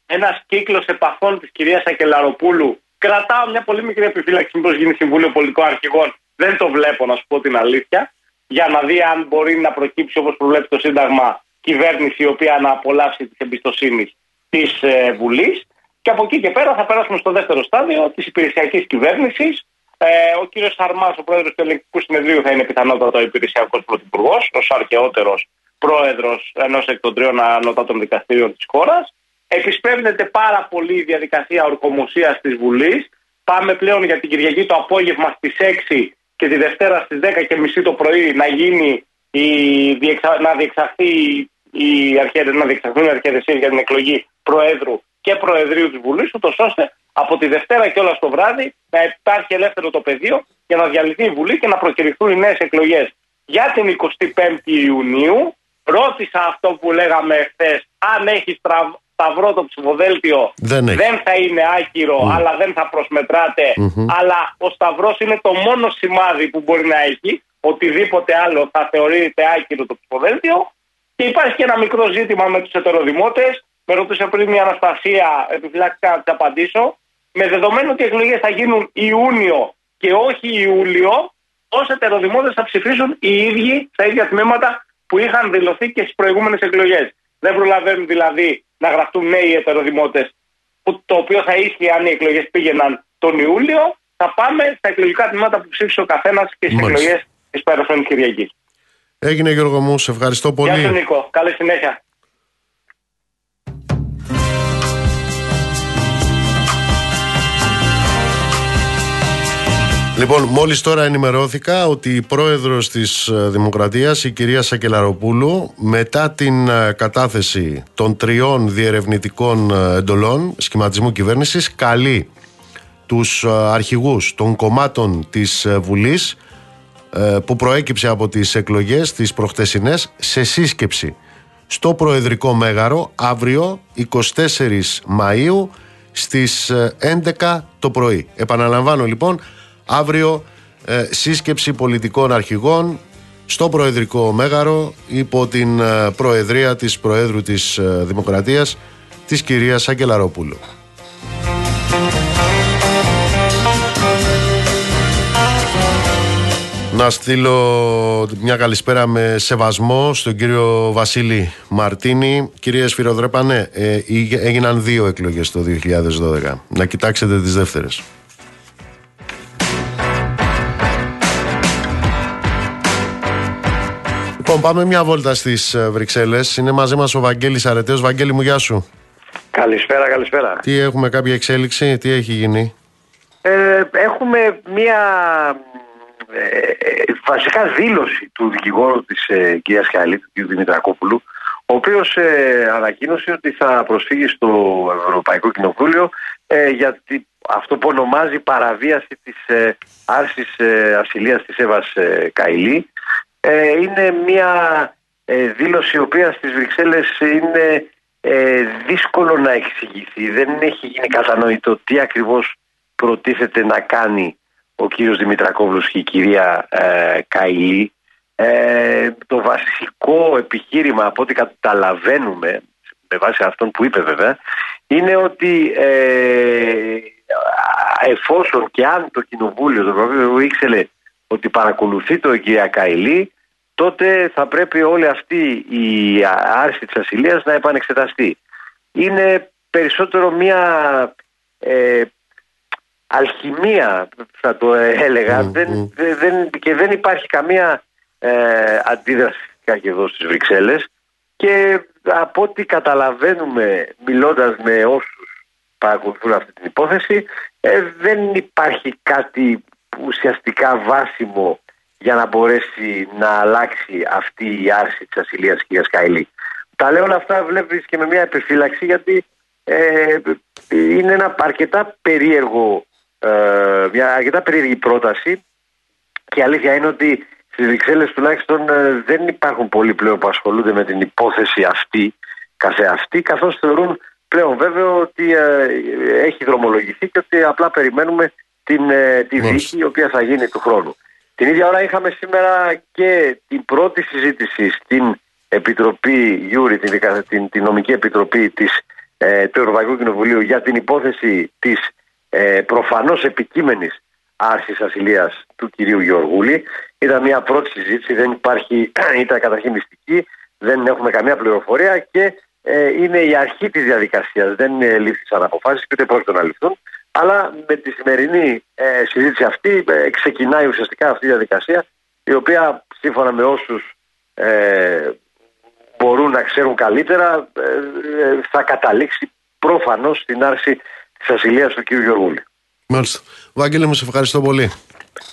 ένας κύκλος επαφών της κυρίας Ακελαροπούλου. Κρατάω μια πολύ μικρή επιφύλαξη μήπως γίνει Συμβούλιο Πολιτικών Αρχηγών. Δεν το βλέπω, να σου πω την αλήθεια. Για να δει αν μπορεί να προκύψει όπως προβλέπει το Σύνταγμα κυβέρνηση η οποία να απολαύσει τη εμπιστοσύνης της ε, Βουλής. Και από εκεί και πέρα θα περάσουμε στο δεύτερο στάδιο της υπηρεσιακής κυβέρνησης. Ε, ο κύριος Σαρμάς, ο πρόεδρος του Ελεκτικού Συνεδρίου, θα είναι πιθανότατα ο υπηρεσιακός πρωθυπουργός, ω αρχαιότερο πρόεδρος ενός εκ των τριών ανώτατων δικαστήριων της χώρας. Επισπεύδεται πάρα πολύ η διαδικασία ορκομοσία της Βουλής. Πάμε πλέον για την Κυριακή το απόγευμα στις 6 και τη Δευτέρα στις 10.30 το πρωί να γίνει η, να διεξαχθεί οι αρχαίες, να διεξαχθούν οι αρχαιρεσίε για την εκλογή Προέδρου και Προεδρείου της Βουλής, ούτως ώστε από τη Δευτέρα και όλα στο βράδυ να υπάρχει ελεύθερο το πεδίο για να διαλυθεί η Βουλή και να προκυρηθούν οι νέες εκλογές για την 25η Ιουνίου. Ρώτησα αυτό που λέγαμε χθες, αν έχει σταυρό το ψηφοδέλτιο, Δεν έχει. θα είναι άκυρο, αλλά δεν θα προσμετράτε. Αλλά ο σταυρός είναι το μόνο σημάδι που μπορεί να έχει. Οτιδήποτε άλλο θα θεωρείται άκυρο το ψηφοδέλτιο. Και υπάρχει και ένα μικρό ζήτημα με τους ετεροδημότες. Με ρωτούσε πριν η Αναστασία, επιφυλακτικά να τη απαντήσω. Με δεδομένο ότι οι εκλογές θα γίνουν Ιούνιο και όχι Ιούλιο, ως ετεροδημότες θα ψηφίσουν οι ίδιοι στα ίδια τμήματα που είχαν δηλωθεί και στις προηγούμενες εκλογές. Δεν προλαβαίνουν δηλαδή να γραφτούν νέοι ετεροδημότες, το οποίο θα ίσχυε αν οι εκλογές πήγαιναν τον Ιούλιο. Θα πάμε στα εκλογικά τμήματα που ψήφισε ο καθένας και στις Μάλιστα. εκλογές της περασμένη Κυριακής. Έγινε Γιώργο μου, σε ευχαριστώ πολύ. Γεια σου Νίκο, καλή συνέχεια. Λοιπόν, μόλις τώρα ενημερώθηκα ότι η πρόεδρος της Δημοκρατίας, η κυρία Σακελαροπούλου, μετά την ε, κατάθεση των τριών διερευνητικών ε, εντολών σχηματισμού κυβέρνησης, καλεί τους αρχηγούς των κομμάτων της Βουλής που προέκυψε από τις εκλογές τις προχτεσινές σε σύσκεψη στο Προεδρικό Μέγαρο αύριο 24 Μαΐου στις ε, 11 το πρωί. Επαναλαμβάνω λοιπόν αύριο ε, σύσκεψη πολιτικών αρχηγών στο Προεδρικό Μέγαρο υπό την ε, προεδρία της Προέδρου της ε, Δημοκρατίας της κυρίας Αγγελαροπούλου. Να στείλω μια καλησπέρα με σεβασμό στον κύριο Βασίλη Μαρτίνη. Κύριε Σφυροδρέπανε, ε, ήγε- έγιναν δύο εκλογές το 2012. Να κοιτάξετε τις δεύτερες. Λοιπόν, πάμε μια βόλτα στις ε, Βρυξέλλες. Είναι μαζί μας ο Βαγγέλης Αρετέος. Βαγγέλη μου, γεια σου. Καλησπέρα, καλησπέρα. Τι έχουμε, κάποια εξέλιξη, τι έχει γίνει; Ε, έχουμε μία ε, ε, βασικά δήλωση του δικηγόρου της ε, κυρίας Χαλή, του κ. Δημητρακόπουλου, ο οποίος ε, ανακοίνωσε ότι θα προσφύγει στο Ευρωπαϊκό Κοινοβούλιο ε, για τη- αυτό που ονομάζει παραβίαση της ε, άρσης ε, ασυλίας της Εύας ε, Καηλή. Ε, είναι μια ε, δήλωση η οποία στις Βρυξέλλες είναι ε, δύσκολο να εξηγηθεί. Δεν έχει γίνει κατανοητό τι ακριβώς προτίθεται να κάνει ο κύριος Δημητρακόβλος και η κυρία ε, Καηλή. Ε, το βασικό επιχείρημα από ό,τι καταλαβαίνουμε με βάση αυτόν που είπε βέβαια είναι ότι ε, εφόσον και αν το κοινοβούλιο το Ευρωπαϊκό ήξερε ότι παρακολουθεί το η κυρία Καηλή τότε θα πρέπει όλη αυτή η άρση της ασυλίας να επανεξεταστεί. Είναι περισσότερο μια ε, αλχημία θα το έλεγα Μμμ, δεν, μμ. δε- δεν, και δεν υπάρχει καμία ε, αντίδραση φυσικά και εδώ στις Βρυξέλλες και από ό,τι καταλαβαίνουμε μιλώντας με όσους παρακολουθούν αυτή την υπόθεση ε, δεν υπάρχει κάτι ουσιαστικά βάσιμο για να μπορέσει να αλλάξει αυτή η άρση της ασυλίας κυρίας Καηλή. Τα λέω όλα αυτά βλέπεις και με μια επιφύλαξη γιατί ε, είναι ένα αρκετά περίεργο ε, μια αρκετά περίεργη πρόταση και η αλήθεια είναι ότι στις Βρυξέλλες τουλάχιστον ε, δεν υπάρχουν πολλοί πλέον που ασχολούνται με την υπόθεση αυτή καθεαυτή καθώς θεωρούν πλέον βέβαιο ότι ε, έχει δρομολογηθεί και ότι απλά περιμένουμε την, ε, τη δίκη η οποία θα γίνει του χρόνου. Την ίδια ώρα είχαμε σήμερα και την πρώτη συζήτηση στην Επιτροπή JURI, την, δικα- την, την νομική επιτροπή της, ε, του Ευρωπαϊκού Κοινοβουλίου για την υπόθεση της ε, προφανώς επικείμενης άρσης ασυλίας του κυρίου Γεωργούλη. Ήταν μια πρώτη συζήτηση, δεν υπάρχει, ήταν καταρχήν μυστική, δεν έχουμε καμία πληροφορία και ε, είναι η αρχή της διαδικασίας. Δεν ε, λήφθησαν αποφάσεις και ούτε πρόκειται να ληφθούν. Αλλά με τη σημερινή ε, συζήτηση αυτή ε, ξεκινάει ουσιαστικά αυτή η διαδικασία η οποία σύμφωνα με όσους ε, μπορούν να ξέρουν καλύτερα ε, ε, θα καταλήξει προφανώς στην άρση της ασυλίας του κ. Γεωργούλη. Μάλιστα. Βάγγελε μου, σε ευχαριστώ πολύ.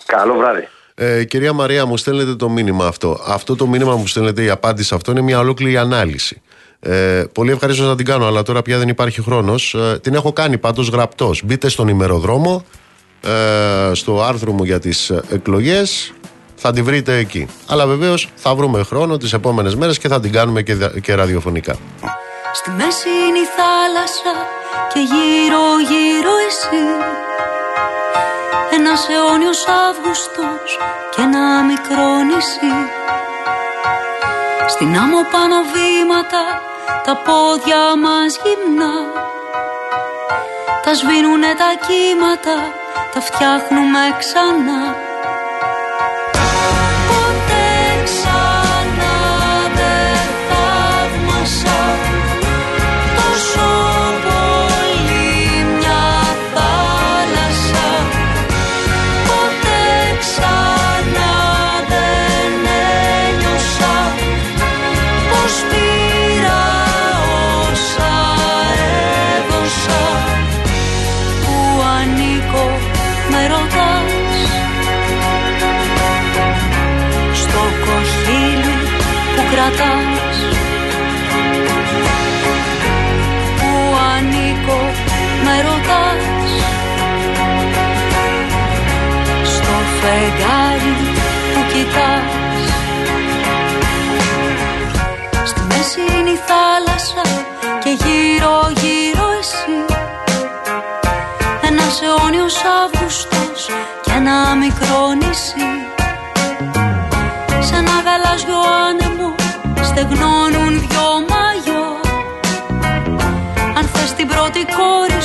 Καλό βράδυ. Ε, κυρία Μαρία, μου στέλνετε το μήνυμα αυτό. Αυτό το μήνυμα που μου στέλνετε, η απάντηση σε αυτό είναι μια ολόκληρη ανάλυση. Ε, πολύ ευχαρίστως να την κάνω, αλλά τώρα πια δεν υπάρχει χρόνος. Ε, την έχω κάνει πάντως γραπτός. Μπείτε στον ημεροδρόμο, ε, στο άρθρο μου για τις εκλογές. Θα τη βρείτε εκεί. Αλλά βεβαίως θα βρούμε χρόνο τις επόμενες μέρες και θα την κάνουμε και, δα- και ραδιοφωνικά. Στη μέση είναι η θάλασσα και γύρω γύρω εσύ Ένας αιώνιος Αύγουστος και ένα μικρό νησί Στην άμμο πάνω βήματα τα πόδια μας γυμνά. Τα σβήνουνε τα κύματα, τα φτιάχνουμε ξανά φεγγάρι που κοιτάς. Στη μέση είναι η θάλασσα και γύρω γύρω εσύ. Ένας αιώνιος Αύγουστος και ένα μικρό νησί. Σ' ένα γαλάζιο άνεμο στεγνώνουν δυο μαγιό. Αν θες την πρώτη κόρη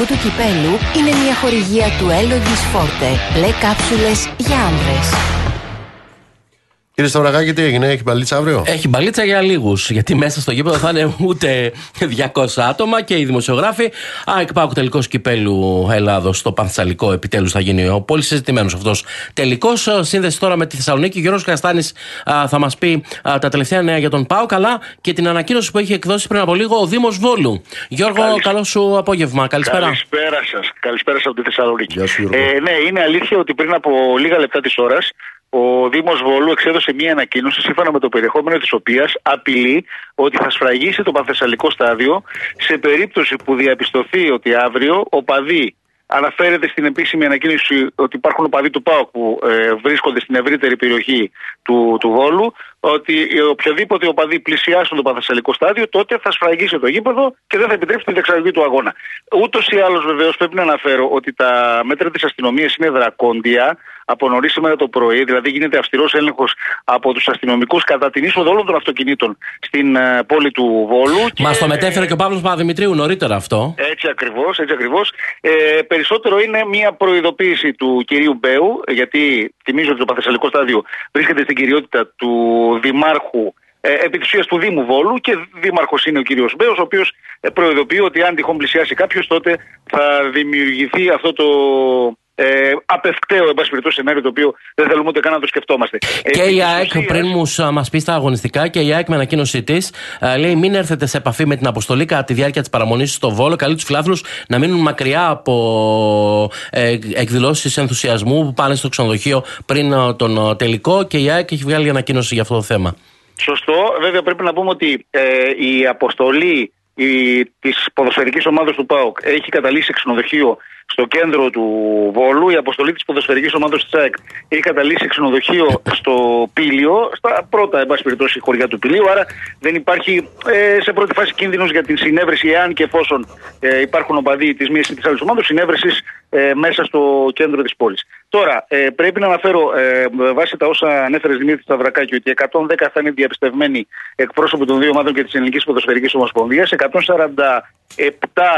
νέα του τελικού του κυπέλου είναι μια χορηγία του Έλογης Φόρτε. Μπλε κάψουλες για άνδρες. Κύριε Σταυραγάκη, τι έγινε, έχει μπαλίτσα αύριο; Έχει μπαλίτσα για λίγους. Γιατί μέσα στο γήπεδο θα είναι ούτε 200 άτομα και οι δημοσιογράφοι. Α, εκπάκου τελικός κυπέλου Ελλάδος στο Πανθεσσαλικό. Επιτέλους θα γίνει ο πολύ συζητημένος αυτός τελικός. Σύνδεση τώρα με τη Θεσσαλονίκη. Γιώργος Καστάνης θα μας πει α, τα τελευταία νέα για τον Πάο. Καλά και την ανακοίνωση που έχει εκδώσει πριν από λίγο ο Δήμος Βόλου. Γιώργο, Καλησ- καλό σου απόγευμα. Καλησπέρα. Καλησπέρα σας. Καλησπέρα σας από τη Θεσσαλονίκη. Γεια σου, Γιώργο. Ε, ναι, είναι αλήθεια ότι πριν από λίγα λεπτά της ώρας ο Δήμος Βόλου εξέδωσε μία ανακοίνωση σύμφωνα με το περιεχόμενο της οποίας απειλεί ότι θα σφραγίσει το Πανθεσσαλικό στάδιο σε περίπτωση που διαπιστωθεί ότι αύριο οπαδοί Αναφέρεται στην επίσημη ανακοίνωση ότι υπάρχουν οπαδοί του ΠΑΟΚ που ε, βρίσκονται στην ευρύτερη περιοχή του, του Βόλου, ότι ε, οποιοδήποτε οπαδοί πλησιάσουν το Πανθεσσαλικό στάδιο, τότε θα σφραγίσει το γήπεδο και δεν θα επιτρέψει την διεξαγωγή του αγώνα. Ούτως ή άλλως, βεβαίως, πρέπει να αναφέρω ότι τα μέτρα της αστυνομίας είναι δρακόντια από νωρίς σήμερα το πρωί, δηλαδή γίνεται αυστηρός έλεγχος από τους αστυνομικούς κατά την είσοδο όλων των αυτοκινήτων στην ε, πόλη του Βόλου. Μας και- το μετέφερε και ο Παύλος Παπαδημητρίου νωρίτερα αυτό. έτσι ακριβώς, έτσι ακριβώς. Ε, περισσότερο είναι μια προειδοποίηση του κυρίου Μπέου, γιατί θυμίζω ότι το Παθεσσαλικό στάδιο βρίσκεται στην κυριότητα του Δημάρχου ε, επί της ουσίας του Δήμου Βόλου και δήμαρχος είναι ο κύριος Μπέος, ο οποίος ε, προειδοποιεί ότι αν τυχόν πλησιάσει κάποιος τότε θα δημιουργηθεί αυτό το ε, απευκταίο εν πάση περιπτώσει, σενάριο το οποίο δεν θέλουμε ούτε καν να το σκεφτόμαστε. Ε, Και επί η της ΑΕΚ, ουσίας- πριν μου μας πεις τα αγωνιστικά, και η ΑΕΚ με ανακοίνωσή της λέει: Μην έρθετε σε επαφή με την αποστολή κατά τη διάρκεια της παραμονής στο Βόλο. Καλεί τους φιλάθλους να μείνουν μακριά από ε, εκδηλώσεις ενθουσιασμού που πάνε στο ξενοδοχείο πριν ε, τον ε, τελικό. Και η ΑΕΚ έχει βγάλει ανακοίνωση για αυτό το θέμα. Σωστό. Βέβαια πρέπει να πούμε ότι ε, η αποστολή η, της ποδοσφαιρικής ομάδας του ΠΑΟΚ έχει καταλήξει ξενοδοχείο στο κέντρο του Βόλου. Η αποστολή της ποδοσφαιρικής ομάδας της ΑΕΚ έχει καταλήξει ξενοδοχείο στο Πήλιο, στα πρώτα εν πάση περιπτώσει χωριά του Πηλίου. Άρα δεν υπάρχει ε, σε πρώτη φάση κίνδυνος για την συνέβρεση εάν και εφόσον ε, υπάρχουν οπαδοί της μίας ή της άλλης ομάδας συνέβρεσης ε, μέσα στο κέντρο της πόλης. Τώρα, ε, πρέπει να αναφέρω ε, με βάσει τα όσα ανέφερε Δημήτρης Σταυρακάκη ότι 110 θα είναι διαπιστευμένοι εκπρόσωποι των δύο ομάδων και της Ελληνικής Ποδοσφαιρικής Ομοσπονδίας, 147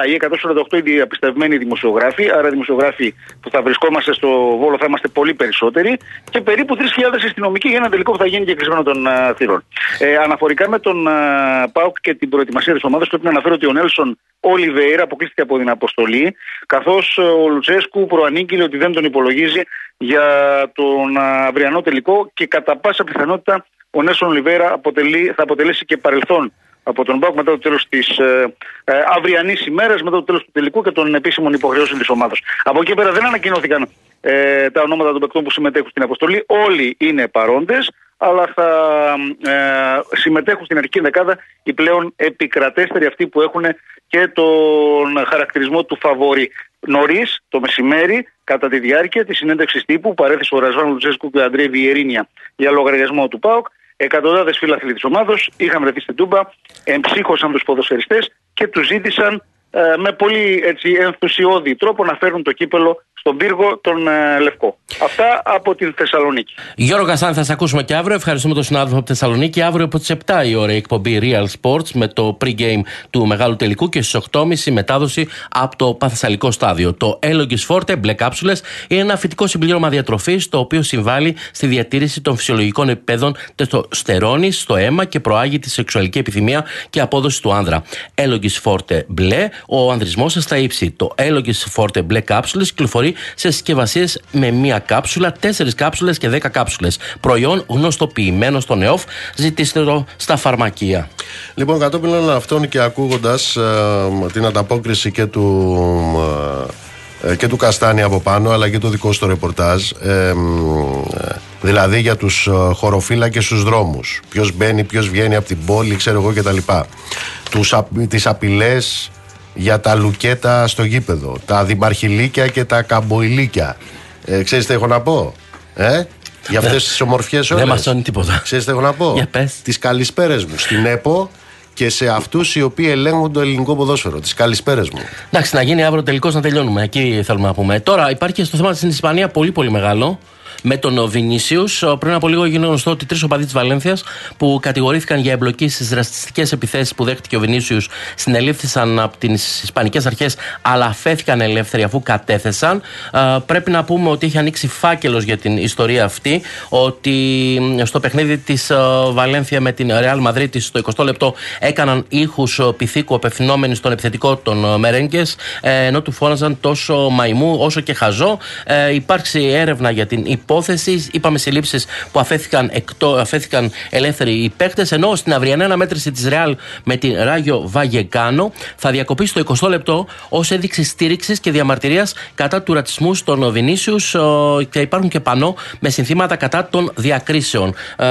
ή 148 είναι διαπιστευμένοι δημοσιογράφοι, άρα δημοσιογράφοι που θα βρισκόμαστε στο Βόλο θα είμαστε πολύ περισσότεροι και περίπου 3.000 αστυνομικοί για ένα τελικό που θα γίνει και κλεισμένο των uh, θυρών. Ε, αναφορικά με τον uh, ΠΑΟΚ και την προετοιμασία της ομάδας, πρέπει να αναφέρω ότι ο Νέλσον Ολιβέηρα αποκλείστηκε από την αποστολή, καθώς ο Λουτσέσκου προανήγγειλε ότι δεν τον υπολογίζει για τον αυριανό τελικό και κατά πάσα πιθανότητα ο Νέλσον Ολιβέηρα αποτελεί, θα αποτελέσει και παρελθόν από τον ΠΑΟΚ μετά το τέλος της ε, ε, αυριανής ημέρας, μετά το τέλος του τελικού και των επίσημων υποχρεώσεων της ομάδας. Από εκεί πέρα δεν ανακοινώθηκαν ε, τα ονόματα των παικτών που συμμετέχουν στην αποστολή. Όλοι είναι παρόντες, αλλά θα ε, συμμετέχουν στην αρχική δεκάδα οι πλέον επικρατέστεροι αυτοί που έχουν και τον χαρακτηρισμό του φαβόρη. Νωρίς το μεσημέρι, κατά τη διάρκεια της συνέντευξης τύπου που παρέθεσε ο Ρασβάν Λουτσέσκου και ο Αντρέ Βιερίνια για λογαριασμό του ΠΑΟΚ, εκατοντάδες φίλαθλοι της ομάδος είχαν βρεθεί στην Τούμπα, εμψύχωσαν τους ποδοσφαιριστές και τους ζήτησαν ε, με πολύ έτσι, ενθουσιώδη τρόπο να φέρουν το κύπελο στον πύργο τον ε, Λευκό. Αυτά από την Θεσσαλονίκη. Γιώργο Κασάνη, θα σε ακούσουμε και αύριο. Ευχαριστούμε τον συνάδελφο από τη Θεσσαλονίκη. Αύριο από τις 7 η ώρα η εκπομπή Real Sports με το pre-game του μεγάλου τελικού και στις 8.30 μετάδοση από το Παθεσσαλικό στάδιο. Το Elogis Forte, μπλε κάψουλες, είναι ένα φυτικό συμπλήρωμα διατροφής το οποίο συμβάλλει στη διατήρηση των φυσιολογικών επίπεδων τεστοστερόνη στο αίμα και προάγει τη σεξουαλική επιθυμία και απόδοση του άνδρα. Elogis Forte μπλε, ο ανδρισμός σας στα ύψη. Το Elogis Forte μπλε κάψουλες κυκλοφορεί σε συσκευασίες με μία κάψουλα, τέσσερις κάψουλες και δέκα κάψουλες. Προϊόν γνωστοποιημένο στο ΝΕΟΦ. Ζητήστε το στα φαρμακεία. Λοιπόν, κατόπιν όλων αυτών και ακούγοντας την ανταπόκριση και του, ε, και του Καστάνη από πάνω, αλλά και το δικό σου το ρεπορτάζ, ε, δηλαδή για τους ε, χωροφύλακες στους δρόμους. Ποιος μπαίνει, ποιος βγαίνει από την πόλη, ξέρω εγώ κτλ. Τους, α- τις απειλές για τα λουκέτα στο γήπεδο, τα δημαρχηλίκια και τα καμποηλίκια. Ε, ξέρεις τι έχω να πω, ε; Για αυτές τις ομορφιές όλες. Δεν μας σώνει τίποτα. Ξέρεις τι έχω να πω; Για πες. Τις καλησπέρες μου στην ΕΠΟ και σε αυτούς οι οποίοι ελέγχουν το ελληνικό ποδόσφαιρο. Τις καλησπέρες μου. Εντάξει, να γίνει αύριο τελικώς να τελειώνουμε. Εκεί θέλουμε να πούμε. Τώρα υπάρχει και στο θέμα στην Ισπανία πολύ πολύ μεγάλο. Με τον Βινίσιους. Πριν από λίγο έγινε γνωστό ότι τρεις οπαδοί της Βαλένθιας που κατηγορήθηκαν για εμπλοκή στις ρατσιστικέ επιθέσεις που δέχτηκε ο Βινίσιους συνελήφθησαν από τις Ισπανικές Αρχές αλλά αφέθηκαν ελεύθεροι αφού κατέθεσαν. Πρέπει να πούμε ότι έχει ανοίξει φάκελος για την ιστορία αυτή. Ότι στο παιχνίδι της Βαλένθια με την Real Madrid στο 20 λεπτό έκαναν ήχους πυθίκου απευθυνόμενοι στον επιθετικό των Μερέγκε ενώ του φώναζαν τόσο μαϊμού όσο και χαζό. Ε, υπάρξει έρευνα για την υπόθεσης. Είπαμε συλλήψεις που αφέθηκαν, εκτό, αφέθηκαν ελεύθεροι οι παίκτες. Ενώ στην αυριανή αναμέτρηση της Ρεάλ με την Ράγιο Βαγεκάνο θα διακοπεί στο 20 λεπτό ως έδειξη στήριξης και διαμαρτυρίας κατά του ρατσισμού στον Βινίσιους και υπάρχουν και πανό με συνθήματα κατά των διακρίσεων. Ε,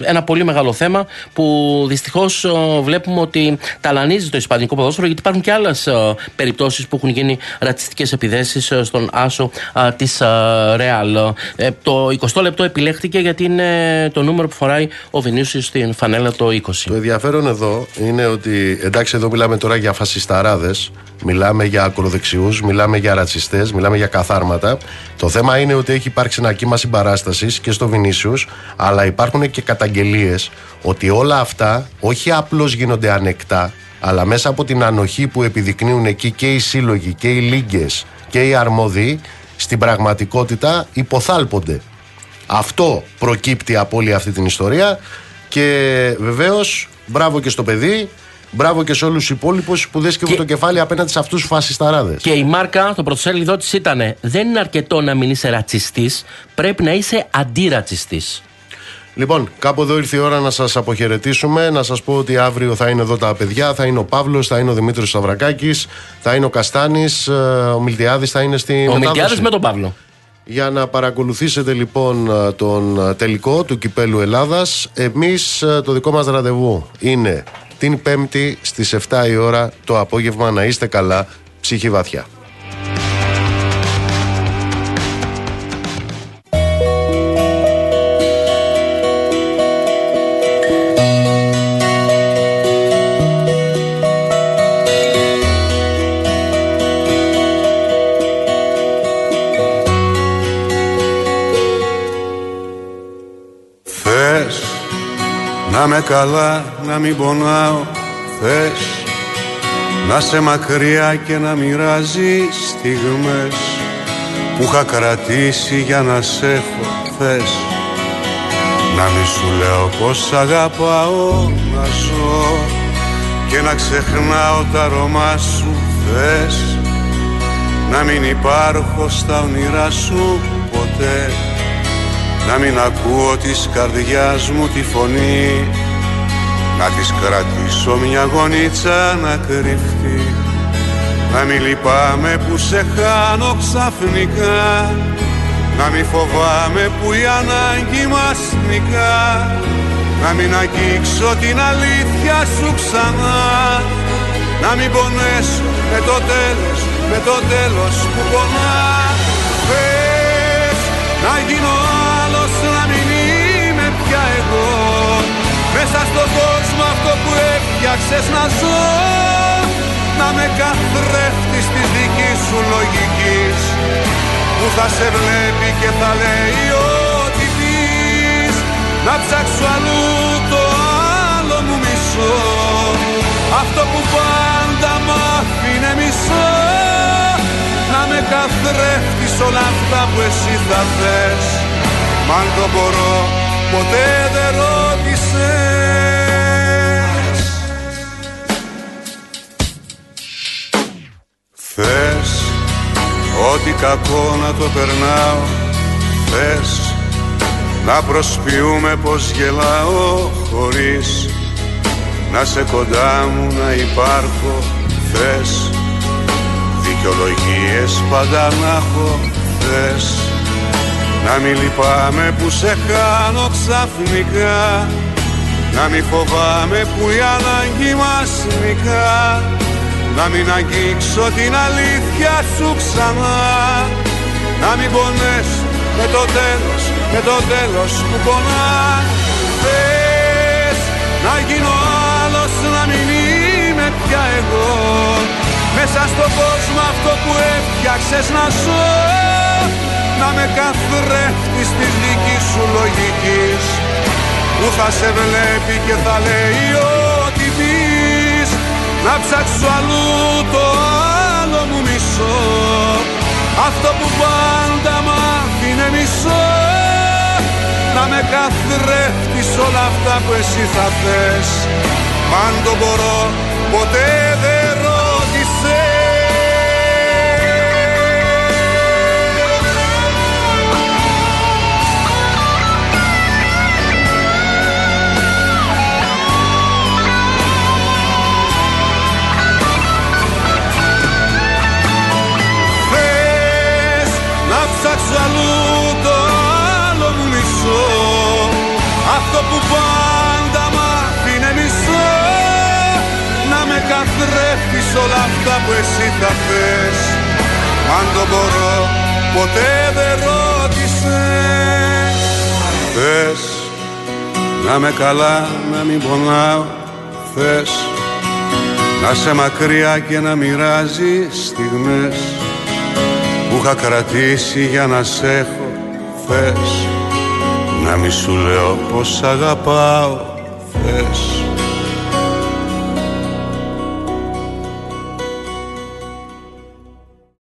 ένα πολύ μεγάλο θέμα που δυστυχώς βλέπουμε ότι ταλανίζει το Ισπανικό ποδόσφαιρο γιατί υπάρχουν και άλλες περιπτώσεις που έχουν γίνει ρατσιστικές επιθέσει ε, στον άσο της Ρεάλ. Το 20 λεπτό επιλέχθηκε γιατί είναι το νούμερο που φοράει ο Βινίσιος στην φανέλα το 20. Το ενδιαφέρον εδώ είναι ότι εντάξει, εδώ μιλάμε τώρα για φασισταράδες, μιλάμε για ακροδεξιούς, μιλάμε για ρατσιστές, μιλάμε για καθάρματα. Το θέμα είναι ότι έχει υπάρξει ένα κύμα συμπαράστασης και στο Βινίσιου, αλλά υπάρχουν και καταγγελίες ότι όλα αυτά όχι απλώς γίνονται ανεκτά, αλλά μέσα από την ανοχή που επιδεικνύουν εκεί και οι σύλλογοι και οι λίγκες και οι αρμόδιοι, στην πραγματικότητα υποθάλπονται. Αυτό προκύπτει από όλη αυτή την ιστορία και βεβαίως μπράβο και στο παιδί, μπράβο και σε όλους τους υπόλοιπους που δεν σκέφτονται το κεφάλι απέναντι σε αυτούς του φασισταράδες. Και η μάρκα, το πρωτοσέλιδό της ήταν: Δεν είναι αρκετό να μην είσαι ρατσιστής, πρέπει να είσαι αντιρατσιστής. Λοιπόν, κάπου εδώ ήρθε η ώρα να σας αποχαιρετήσουμε. Να σας πω ότι αύριο θα είναι εδώ τα παιδιά. Θα είναι ο Παύλος, θα είναι ο Δημήτρης Σαβρακάκη, θα είναι ο Καστάνης, ε, ο Μιλτιάδης θα είναι στη Ο Μιλτιάδης με τον Παύλο. Για να παρακολουθήσετε λοιπόν ε, τον ε, τελικό του Κυπέλου Ελλάδας Εμείς το δικό μας ραντεβού είναι την Πέμπτη στις 7 η ώρα το απόγευμα να είστε καλά ψυχή βαθιά. Να με καλά, να μην πονάω, θες. Να σε μακριά και να μοιράζει στιγμές Που είχα κρατήσει για να σε έχω, θες. Να μη σου λέω πως αγαπάω να ζω Και να ξεχνάω τα αρώμα σου, θες. Να μην υπάρχω στα όνειρά σου ποτέ να μην ακούω της καρδιάς μου τη φωνή. Να της κρατήσω μια γονίτσα να κρυφτεί. Να μην λυπάμαι που σε χάνω ξαφνικά. Να μην φοβάμαι που η ανάγκη μας νικά. Να μην αγγίξω την αλήθεια σου ξανά. Να μην πονέσω με το τέλος, με το τέλος που πονά. Πες να γίνω έφτιαξες να ζω Να με καθρέφτεις της δικής σου λογικής. Που θα σε βλέπει και θα λέει ό,τι πεις. Να ψάξω αλλού το άλλο μου μισό. Αυτό που πάντα μ' άφηνε μισό. Να με καθρέφτεις όλα αυτά που εσύ θα θες. Μ' αν το μπορώ ποτέ δεν ρώτησες ό,τι κακό να το περνάω Θες να προσποιούμε πως γελάω χωρίς Να σε κοντά μου να υπάρχω Θες δικαιολογίες πάντα να έχω Θες να μην λυπάμαι που σε χάνω ξαφνικά Να μην φοβάμαι που η ανάγκη μας νικά Να μην αγγίξω την αλήθεια σου ξανά. Να μην πονέσω με το τέλος, με το τέλος που πονά. Θες να γίνω άλλος, να μην είμαι πια εγώ. Μέσα στον κόσμο αυτό που έφτιαξες να ζω. Να με καθρέφτεις της δική σου λογικής. Που θα σε βλέπει και θα λέει ότι πεις να ψάξω αλλού το άλλο μου μισό. Αυτό που πάντα μ' άφηνε μισό. Να με καθρέφτεις όλα αυτά που εσύ θα θες. Μ' αν το μπορώ ποτέ δεν όλα αυτά που εσύ θα θες Αν το μπορώ ποτέ δεν ρώτησες. Θες να με καλά να μην πονάω Θες. Να σε μακριά και να μοιράζει στιγμές. Που είχα κρατήσει για να σ' έχω θες. Να μη σου λέω πως αγαπάω θες